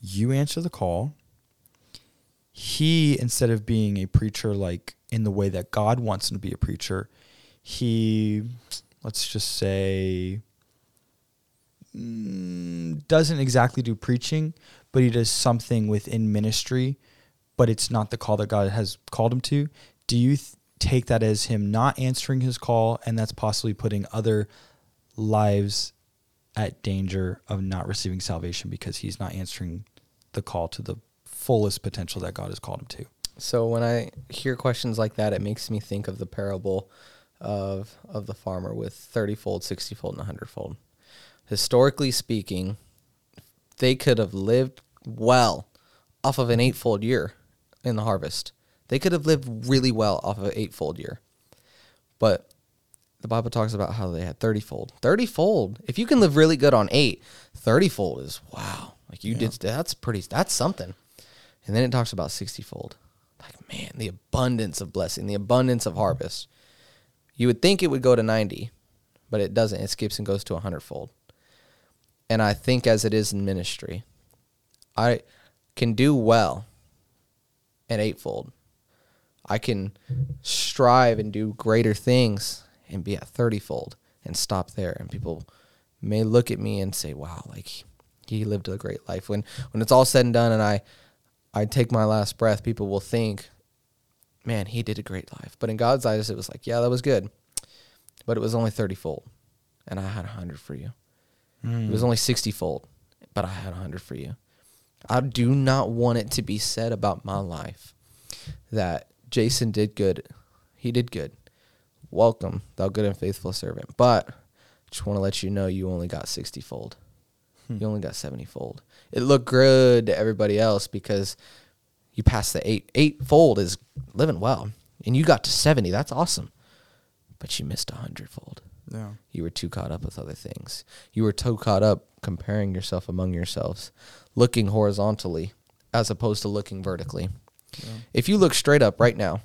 you answer the call. He, instead of being a preacher like in the way that God wants him to be a preacher, he, let's just say, mm, doesn't exactly do preaching, but he does something within ministry, but it's not the call that God has called him to. Do you th- take that as him not answering his call, and that's possibly putting other lives at danger of not receiving salvation because he's not answering the call to the fullest potential that God has called him to? So when I hear questions like that, it makes me think of the parable of of the farmer with thirty fold, sixty fold, and hundred fold. Historically speaking, they could have lived well off of an eightfold year in the harvest. They could have lived really well off of an eightfold year. But the Bible talks about how they had 30 fold. 30 fold. If you can live really good on eight, 30 fold is wow. Like you did, that's pretty, that's something. And then it talks about 60 fold. Like, man, the abundance of blessing, the abundance of harvest. You would think it would go to 90, but it doesn't. It skips and goes to 100 fold. And I think as it is in ministry, I can do well at eightfold, I can strive and do greater things and be at 30 fold and stop there. And people may look at me and say, wow, like he lived a great life. When, when it's all said and done and I, I take my last breath, people will think, man, he did a great life. But in God's eyes, it was like, yeah, that was good. But it was only 30 fold. And I had 100 for you. It was hmm. only 60 fold, but I had 100 for you. I do not want it to be said about my life that Jason did good. He did good. Welcome, thou good and faithful servant. But just want to let you know you only got 60 fold. Hmm. You only got 70 fold. It looked good to everybody else because you passed the eight. Eight fold is living well. And you got to 70. That's awesome. But you missed a hundred fold. Yeah. You were too caught up with other things. You were too caught up comparing yourself among yourselves, looking horizontally as opposed to looking vertically. If you look straight up right now,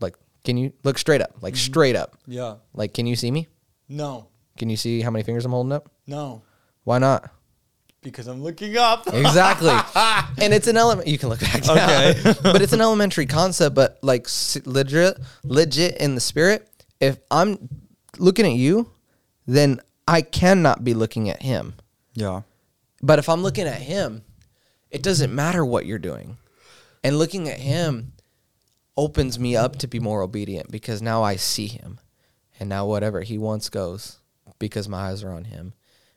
like, can you look straight up? Like, mm-hmm. straight up. Yeah. Like, can you see me? No. Can you see how many fingers I'm holding up? No. Why not? Because I'm looking up. Exactly. and it's an element you can look back down. Okay. but it's an elementary concept, but like s- legit legit in the spirit, if I'm looking at you, then I cannot be looking at him. Yeah. But if I'm looking at him, it doesn't matter what you're doing. And looking at him opens me up to be more obedient because now I see him. And now whatever he wants goes because my eyes are on him.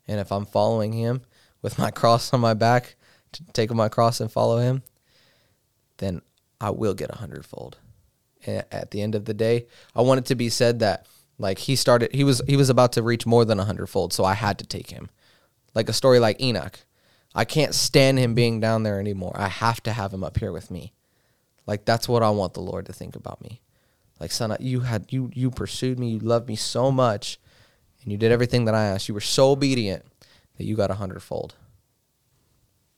And if I'm following him with my cross on my back, to take my cross and follow him, then I will get a hundredfold. And at the end of the day, I want it to be said that like he started he was he was about to reach more than a hundredfold, so I had to take him like a story like Enoch. I can't stand him being down there anymore. I have to have him up here with me. Like that's what I want the Lord to think about me. Like son, you had you you pursued me, you loved me so much, and you did everything that I asked. You were so obedient that you got a hundredfold.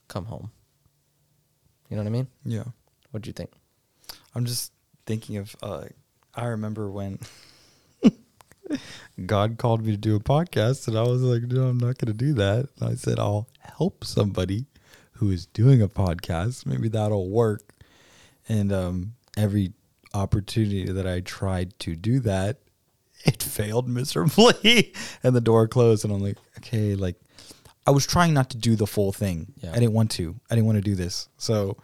Come home. You know what I mean? Yeah. What do you think? I'm just thinking of. Uh, I remember when God called me to do a podcast, and I was like, "No, I'm not going to do that." And I said, "I'll help somebody who is doing a podcast. Maybe that'll work." And um, every opportunity that I tried to do that, it failed miserably, and the door closed. And I'm like, "Okay, like." I was trying not to do the full thing. Yeah. I didn't want to. I didn't want to do this. So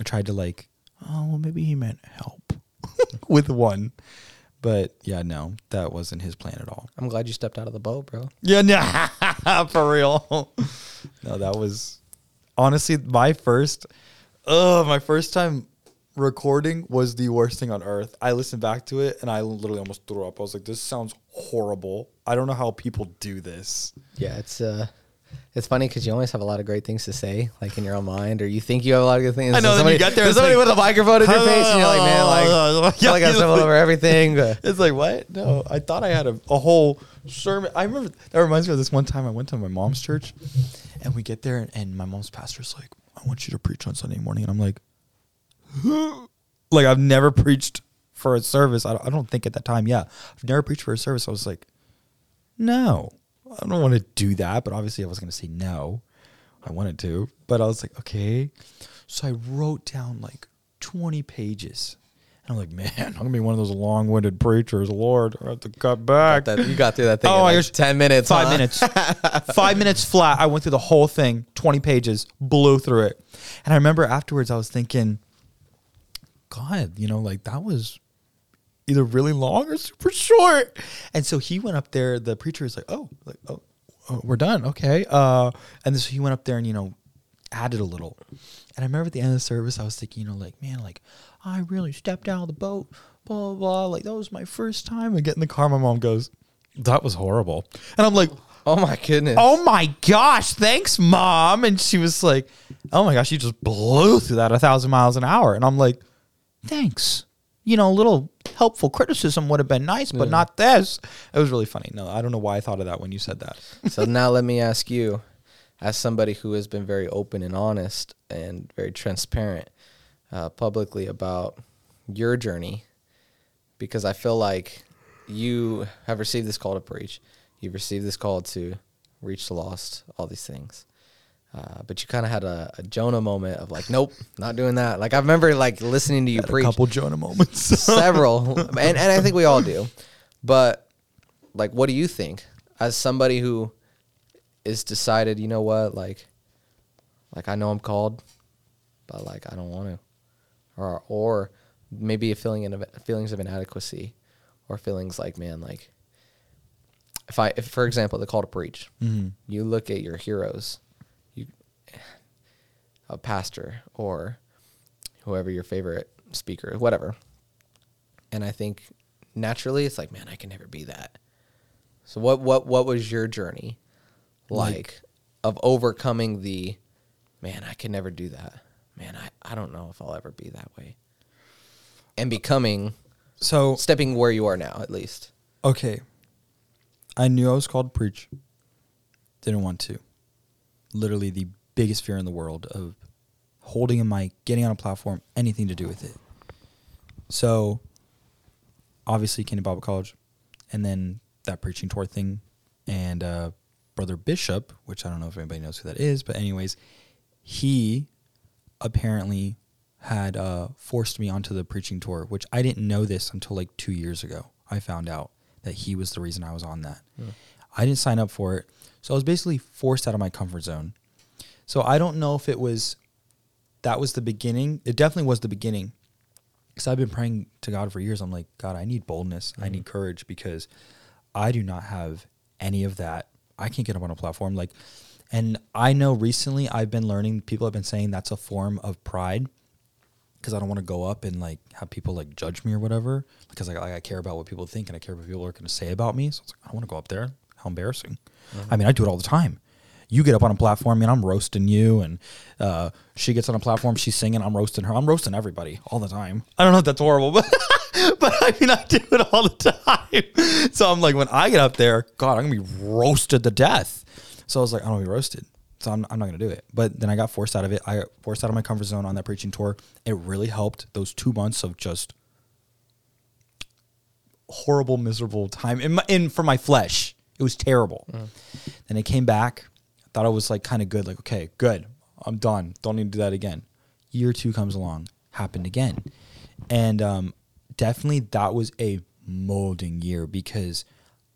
I tried to like, oh well, maybe he meant help with one, but yeah, no, that wasn't his plan at all. I'm glad you stepped out of the boat, bro. Yeah, no, for real. no, that was honestly my first. Oh, my first time recording was the worst thing on earth. I listened back to it and I literally almost threw up. I was like, "This sounds horrible. I don't know how people do this." Yeah, it's uh, it's funny because you always have a lot of great things to say, like in your own mind, or you think you have a lot of good things. I know, and then you somebody, get there, there's somebody like- with a microphone in your face, and you're like, man, like, I feel like I Yeah, stumbled over everything. but- It's like what? No, I thought I had a, a whole sermon. I remember that reminds me of this one time I went to my mom's church, and we get there, and, and my mom's pastor's like, "I want you to preach on Sunday morning," and I'm like, like I've never preached for a service. I don't, I don't think at that time. Yeah, I've never preached for a service. I was like, no, I don't want to do that. But obviously, I was going to say no. I wanted to, but I was like, okay. So I wrote down like 20 pages. And I'm like, man, I'm gonna be one of those long-winded preachers. Lord, I have to cut back. that, you got through that thing Oh, in like ten minutes, Five huh? minutes. Five minutes flat. I went through the whole thing, 20 pages, blew through it. And I remember afterwards I was thinking, God, you know, like that was either really long or super short. And so he went up there, the preacher was like, Oh, like, oh, oh, we're done. Okay. Uh and so he went up there and, you know, added a little. And I remember at the end of the service, I was thinking, you know, like, man, like, I really stepped out of the boat, blah, blah, blah. Like, that was my first time. And get in the car. My mom goes, that was horrible. And I'm like, Oh my goodness. oh my gosh, thanks, mom. And she was like, oh my gosh, you just blew through that a thousand miles an hour. And I'm like, thanks. You know, a little helpful criticism would have been nice, but not this. It was really funny. No, I don't know why I thought of that when you said that. so now let me ask you, as somebody who has been very open and honest and very transparent uh, publicly about your journey, because I feel like you have received this call to preach, you've received this call to reach the lost, all these things. Uh, but you kind of had a, a Jonah moment of like, nope, not doing that. Like I remember like listening to you Had a preach couple Jonah moments. several, and and I think we all do. But like, what do you think as somebody who is decided? You know what, like, like I know I'm called, but like I don't want to, or or maybe a feeling of feelings of inadequacy, or feelings like man, like if I, if for example, the call to preach, Mhm. you look at your heroes, a pastor or whoever your favorite speaker, whatever. And I think naturally it's like, man, I can never be that. So what what what was your journey like, Like- of overcoming the man, I can never do that. Man, I, I don't know if I'll ever be that way. And becoming so stepping where you are now at least. okay, I knew I was called to preach. Didn't want to. Literally the biggest fear in the world of holding a mic, getting on a platform, anything to do with it. So, obviously, came to Bible college, and then that preaching tour thing, and uh, brother Bishop, which I don't know if anybody knows who that is, but anyways, he apparently had uh, forced me onto the preaching tour, which I didn't know this until like two years ago. I found out that he was the reason I was on that. I didn't sign up for it, so I was basically forced out of my comfort zone. So I don't know if it was that was the beginning. It definitely was the beginning. Because I've been praying to God for years. I'm like, God, I need boldness. I need mm-hmm. courage because I do not have any of that. I can't get up on a platform. Like, and I know recently I've been learning, people have been saying that's a form of pride because I don't want to go up and like have people like judge me or whatever because like, I care about what people think and I care what people are going to say about me. So it's like, I don't want to go up there. How embarrassing. I mm-hmm. mean, I do it all the time. You get up on a platform and I'm roasting you, and uh, she gets on a platform, she's singing, I'm roasting her. I'm roasting everybody all the time. I don't know if that's horrible, but but I mean, I do it all the time. So I'm like, when I get up there, God, I'm gonna be roasted to death. So I was like, I don't want to be roasted. So I'm, I'm not gonna do it. But then I got forced out of it. I got forced out of my comfort zone on that preaching tour. It really helped. Those two months of just horrible, miserable time in, my, in for my flesh. It was terrible. Then I came back. Thought I was like kind of good. Like okay, good. I'm done. Don't need to do that again. Year two comes along. Happened again, and um, definitely that was a molding year because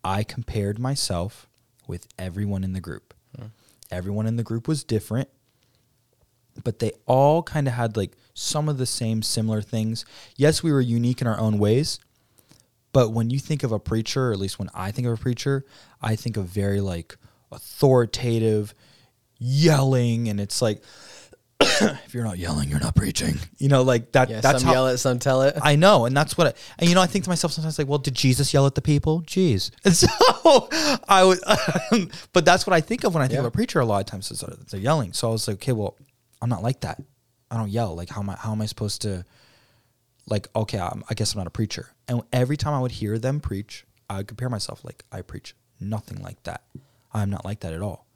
I compared myself with everyone in the group. Everyone in the group was different but they all kind of had like some of the same similar things. Yes, we were unique in our own ways, but when you think of a preacher, or at least when I think of a preacher, I think of very like authoritative, yelling, and it's like if you're not yelling, you're not preaching. You know, like that. Yeah, that's some how yell it, some tell it. I know, and that's what. I, and you know, I think to myself sometimes, like, well, did Jesus yell at the people? Jeez. And so I would, but that's what I think of when I think Yeah. of a preacher. A lot of times is they're yelling. So I was like, okay, well, I'm not like that. I don't yell. Like, how am I? How am I supposed to? Like, okay, I'm, I guess I'm not a preacher. And every time I would hear them preach, I would compare myself. Like, I preach nothing like that. I'm not like that at all.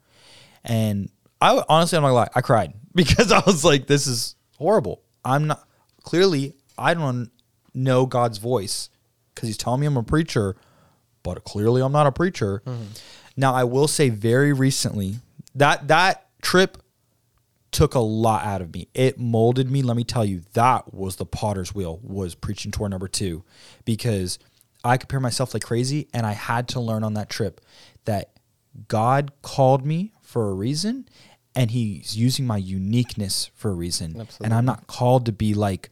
And I honestly, I'm not gonna I cried because I was like, this is horrible. I'm not clearly I don't know God's voice because He's telling me I'm a preacher, but clearly I'm not a preacher. Mm-hmm. Now I will say, very recently that that trip took a lot out of me. It molded me. Let me tell you, that was the potter's wheel. Was preaching tour number two because I compare myself like crazy, and I had to learn on that trip that God called me for a reason, and He's using my uniqueness for a reason, and I'm not called to be like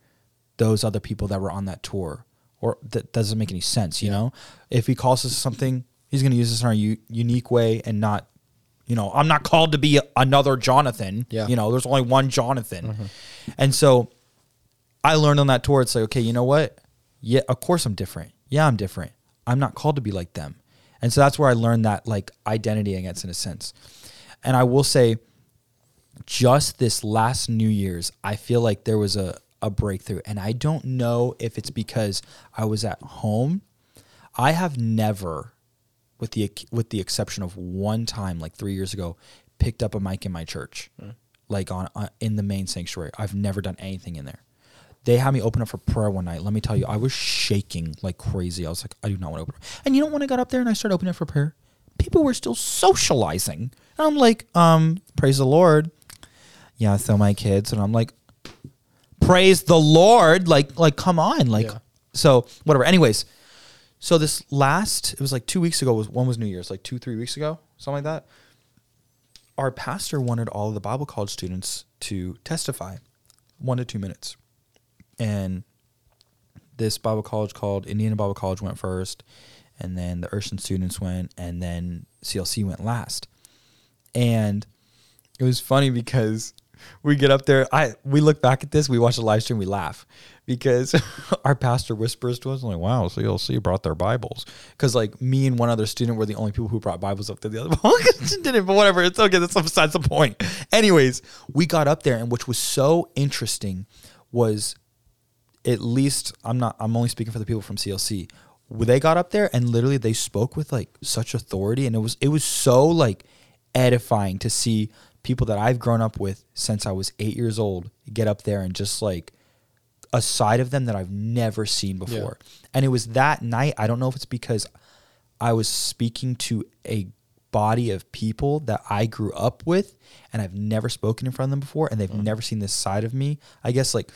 those other people that were on that tour. Or that doesn't make any sense, you know. If He calls us something, He's going to use us in our u- unique way, and not you know, I'm not called to be another Jonathan. Yeah. You know, there's only one Jonathan. Mm-hmm. And so I learned on that tour, it's like, okay, you know what? Yeah, of course I'm different. Yeah, I'm different. I'm not called to be like them. And so that's where I learned that like identity, I guess, in a sense. And I will say, just this last New Year's, I feel like there was a, a breakthrough. And I don't know if it's because I was at home. I have never with the with the exception of one time like 3 years ago picked up a mic in my church mm. like on, on in the main sanctuary i've never done anything in there they had me open up for prayer one night let me tell you i was shaking like crazy i was like i do not want to open up. and you know when i got up there and i started opening up for prayer people were still socializing and i'm like um praise the lord yeah, so my kids, and I'm like, praise the Lord, like like come on, like Yeah. so whatever. Anyways, so this last it was like two weeks ago was one was New Year's, like two three weeks ago, something like that. Our pastor wanted all of the Bible college students to testify, one to two minutes, and this Bible college called Indiana Bible College went first, and then the Urshan students went, and then CLC went last. And it was funny because we get up there. I we look back at this, we watch the live stream, we laugh because our pastor whispers to us like, "Wow, CLC brought their Bibles." Because like me and one other student were the only people who brought Bibles up to the other didn't, but whatever. It's okay. That's besides the point. Anyways, we got up there, and which was so interesting was at least I'm not I'm only speaking for the people from CLC. They got up there and literally they spoke with like such authority and it was it was so like edifying to see people that I've grown up with since I was 8 years old get up there and just like a side of them that I've never seen before. And it was that night, I don't know if it's because I was speaking to a body of people that I grew up with and I've never spoken in front of them before and they've mm. never seen this side of me. I guess like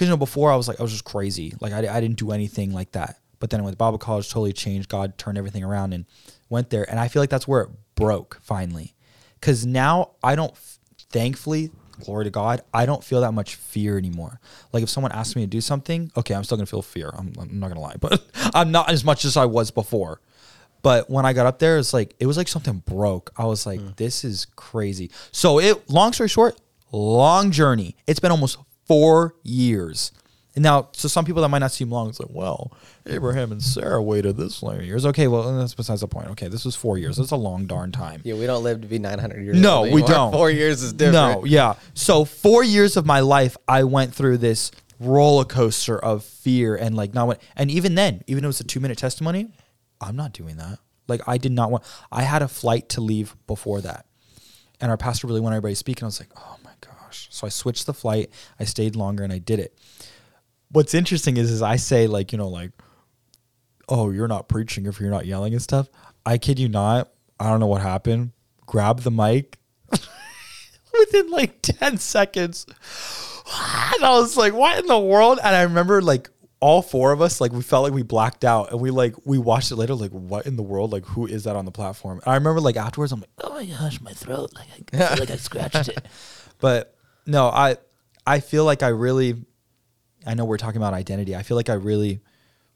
cuz you know before I was like I was just crazy. Like I, I didn't do anything like that. But then went with Bible college totally changed. God turned everything around and went there and I feel like that's where it broke finally. Cuz now I don't thankfully glory to God, I don't feel that much fear anymore. Like if someone asks me to do something, okay, I'm still gonna feel fear. I'm, I'm not gonna lie, but I'm not as much as I was before. But when I got up there, it's like it was like something broke. I was like, mm. this is crazy. So it long story short, long journey. It's been almost four years. And now, so some people that might not seem long, it's like, well, Abraham and Sarah waited this many years. Okay, well, that's besides the point. Okay, this was four years. That's a long darn time. Yeah, we don't live to be 900 years No, old. No, we don't. Four years is different. No, yeah. So four years of my life, I went through this roller coaster of fear and like not what. And even then, even though it was a two minute testimony, I'm not doing that. Like I did not want. I had a flight to leave before that, and our pastor really wanted everybody to speak, and I was like, oh. So I switched the flight. I stayed longer, and I did it. What's interesting is, is I say like you know like, oh you're not preaching if you're not yelling and stuff. I kid you not. I don't know what happened. Grab the mic within like 10 seconds. And I was like, what in the world? And I remember like all four of us, like we felt like we blacked out and we like, we watched it later, like, what in the world? Like, who is that on the platform? And I remember like afterwards, I'm like, oh my gosh, my throat. Like, I feel like I scratched it. But no, I, I feel like I really, I know we're talking about identity. I feel like I really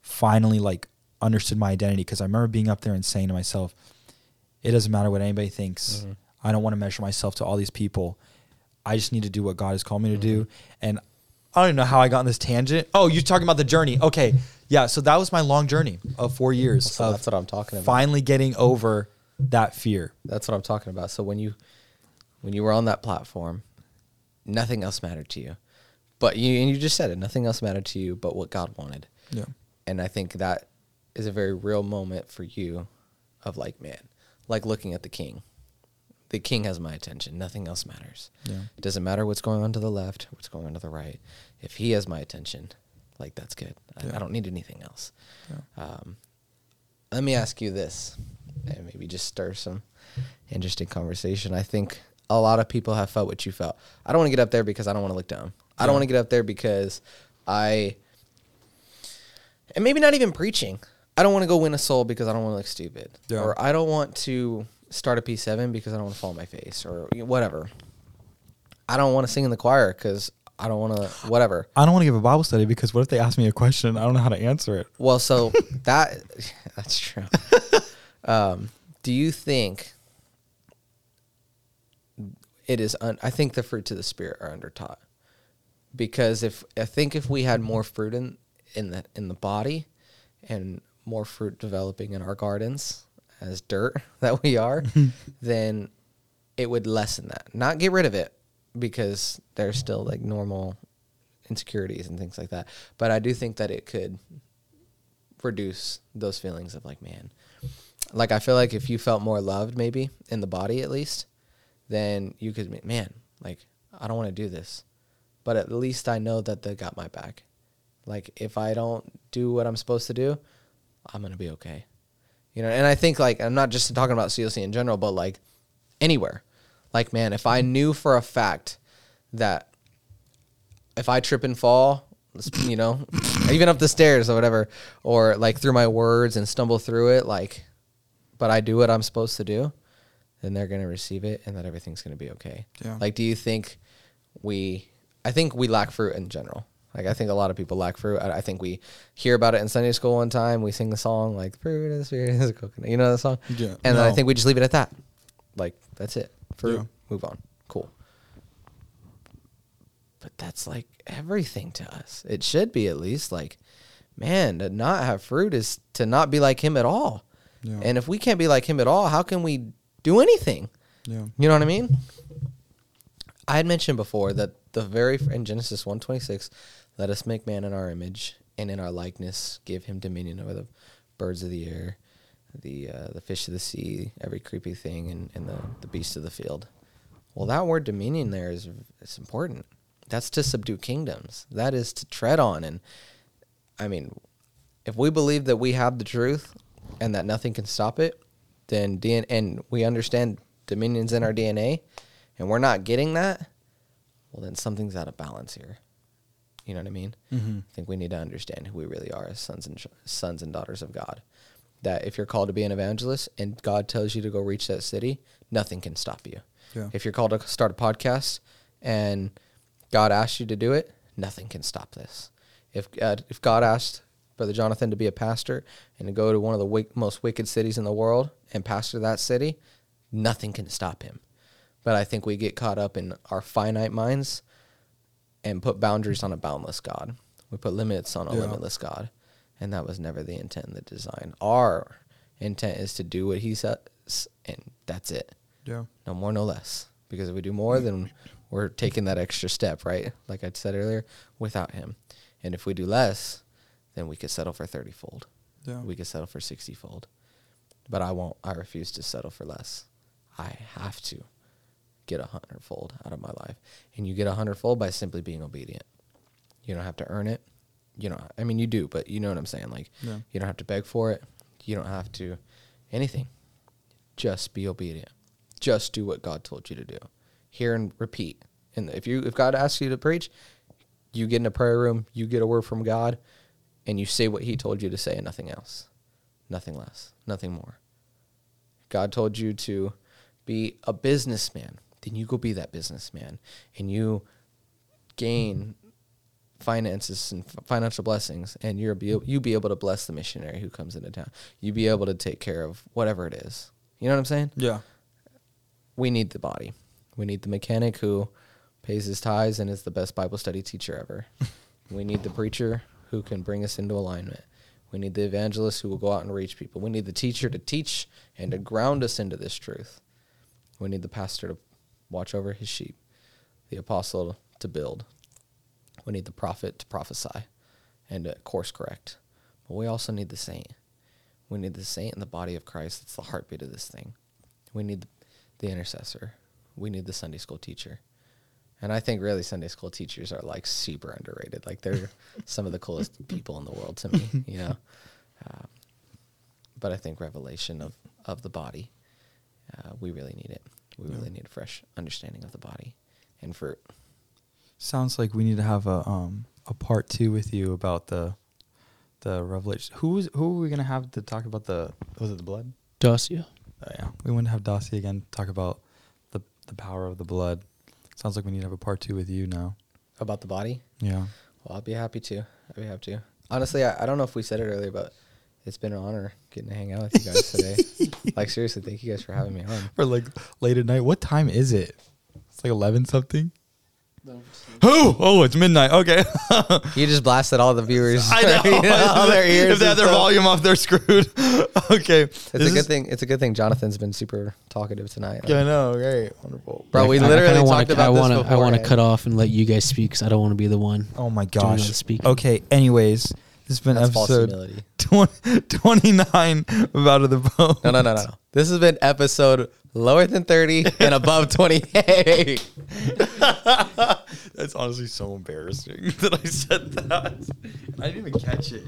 finally like understood my identity because I remember being up there and saying to myself, it doesn't matter what anybody thinks. Mm-hmm. I don't want to measure myself to all these people. I just need to do what God has called me to do. Mm-hmm. And I don't even know how I got on this tangent. Oh, you're talking about the journey. Okay. Yeah. So that was my long journey of four years So that's what I'm talking about. finally getting over that fear. That's what I'm talking about. So when you when you were on that platform, nothing else mattered to you. But you and you just said it, nothing else mattered to you but what God wanted. Yeah. And I think that is a very real moment for you of like, man, like looking at the king. The king has my attention. Nothing else matters. Yeah. It doesn't matter what's going on to the left, what's going on to the right. If he has my attention, like that's good. I, Yeah. I don't need anything else. Yeah. Um, let me ask you this, and maybe just stir some interesting conversation. I think a lot of people have felt what you felt. I don't want to get up there because I don't want to look dumb. I don't want to get up there because I, and maybe not even preaching. I don't want to go win a soul because I don't want to look stupid, Yeah. or I don't want to start a P7 because I don't want to fall on my face, or you know, whatever. I don't want to sing in the choir because I don't want to whatever. I don't want to give a Bible study because what if they ask me a question? And I don't know how to answer it. Well, so that that's true. um, do you think it is? Un- I think the fruits of the spirit are under taught because if I think if we had more fruit in in the in the body and more fruit developing in our gardens as dirt that we are, then it would lessen that. Not get rid of it because there's still like normal insecurities and things like that. But I do think that it could reduce those feelings of like, man, like I feel like if you felt more loved, maybe in the body at least, then you could, man, like I don't want to do this, but at least I know that they got my back. Like if I don't do what I'm supposed to do, I'm gonna be okay. You know, and I think like I'm not just talking about CLC in general, but like anywhere. Like man, if I knew for a fact that if I trip and fall, you know, even up the stairs or whatever, or like through my words and stumble through it, like, but I do what I'm supposed to do, then they're going to receive it and that everything's going to be okay. Yeah. Like, do you think we, I think we lack fruit in general. Like, I think a lot of people lack fruit. I, I think we hear about it in Sunday school one time. We sing the song, like, fruit of the spirit is a coconut. You know the song? Yeah. And then I think we just leave it at that. Like, that's it. Fruit, Yeah. move on. Cool. But that's like everything to us. It should be at least like, man, to not have fruit is to not be like him at all. Yeah. And if we can't be like him at all, how can we do anything? Yeah. You know what I mean? I had mentioned before that the very in Genesis one twenty six, let us make man in our image and in our likeness, give him dominion over the birds of the air, the uh, the fish of the sea, every creepy thing, and, and the the beasts of the field. Well, that word dominion there is is important. That's to subdue kingdoms. That is to tread on. And I mean, if we believe that we have the truth and that nothing can stop it, then DN- and we understand dominions in our DNA, and we're not getting that, well, then something's out of balance here. You know what I mean? Mm-hmm. I think we need to understand who we really are as sons and sons and daughters of God. That if you're called to be an evangelist and God tells you to go reach that city, nothing can stop you. Yeah. If you're called to start a podcast and God asked you to do it, nothing can stop this. If uh, if God asked Brother Jonathan to be a pastor and to go to one of the wick- most wicked cities in the world and pastor that city, nothing can stop him. But I think we get caught up in our finite minds and put boundaries on a boundless God. We put limits on a Yeah. limitless God. And that was never the intent and the design. Our intent is to do what he says, and that's it. Yeah. No more, no less. Because if we do more, then we're taking that extra step, right? Like I said earlier, without him. And if we do less, then we could settle for 30 fold. Yeah. We could settle for 60 fold. But I won't. I refuse to settle for less. I have to get a hundredfold out of my life. And you get a hundredfold by simply being obedient. You don't have to earn it. You know, I mean, you do, but you know what I'm saying. Like, Yeah. you don't have to beg for it. You don't have to anything. Just be obedient. Just do what God told you to do. Hear and repeat. And if you if God asks you to preach, you get in a prayer room, you get a word from God, and you say what He told you to say and nothing else. Nothing less. Nothing more. God told you to be a businessman, then you go be that businessman and you gain finances and f- financial blessings and you're be, you be able to bless the missionary who comes into town. You be able to take care of whatever it is. You know what I'm saying? Yeah. We need the body. We need the mechanic who pays his tithes and is the best Bible study teacher ever. we need the preacher who can bring us into alignment. We need the evangelist who will go out and reach people. We need the teacher to teach and to ground us into this truth. We need the pastor to watch over his sheep, the apostle to build. We need the prophet to prophesy and to course correct. But we also need the saint. We need the saint in the body of Christ. That's the heartbeat of this thing. We need the intercessor. We need the Sunday school teacher. And I think really Sunday school teachers are like super underrated. Like they're some of the coolest people in the world to me, you know. Um, but I think revelation of, of the body, uh, we really need it. We Yeah. really need a fresh understanding of the body and fruit. Sounds like we need to have a um a part two with you about the the revelation. Who was who are we gonna have to talk about the was it the blood? Dacia. Oh, yeah, we want to have Dossie again talk about the the power of the blood. Sounds like we need to have a part two with you now. About the body? Yeah. Well, I'll be happy to. I'll be happy to. Honestly, I, I don't know if we said it earlier, but it's been an honor getting to hang out with you guys today. like seriously, thank you guys for having me on. Or like late at night. What time is it? It's like eleven something. Who? Oh, it's midnight. Okay. You just blasted all the viewers. I know. you know, all their ears. if they have their stuff. volume off, they're screwed. okay. It's This a good is- thing. It's a good thing. Jonathan's been super talkative tonight. Yeah, I know. Great. Wonderful. Bro, we I- I literally kinda wanna- talked about I this wanna, I want to cut off and let you guys speak because I don't want to be the one. Oh my Doing gosh. the speaking. Okay. Anyways, this has been That's episode 20, 29 of Out of the Boat. No, no, no, no, no. This has been episode lower than thirty and above twenty-eight. That's honestly so embarrassing that I said that. I didn't even catch it.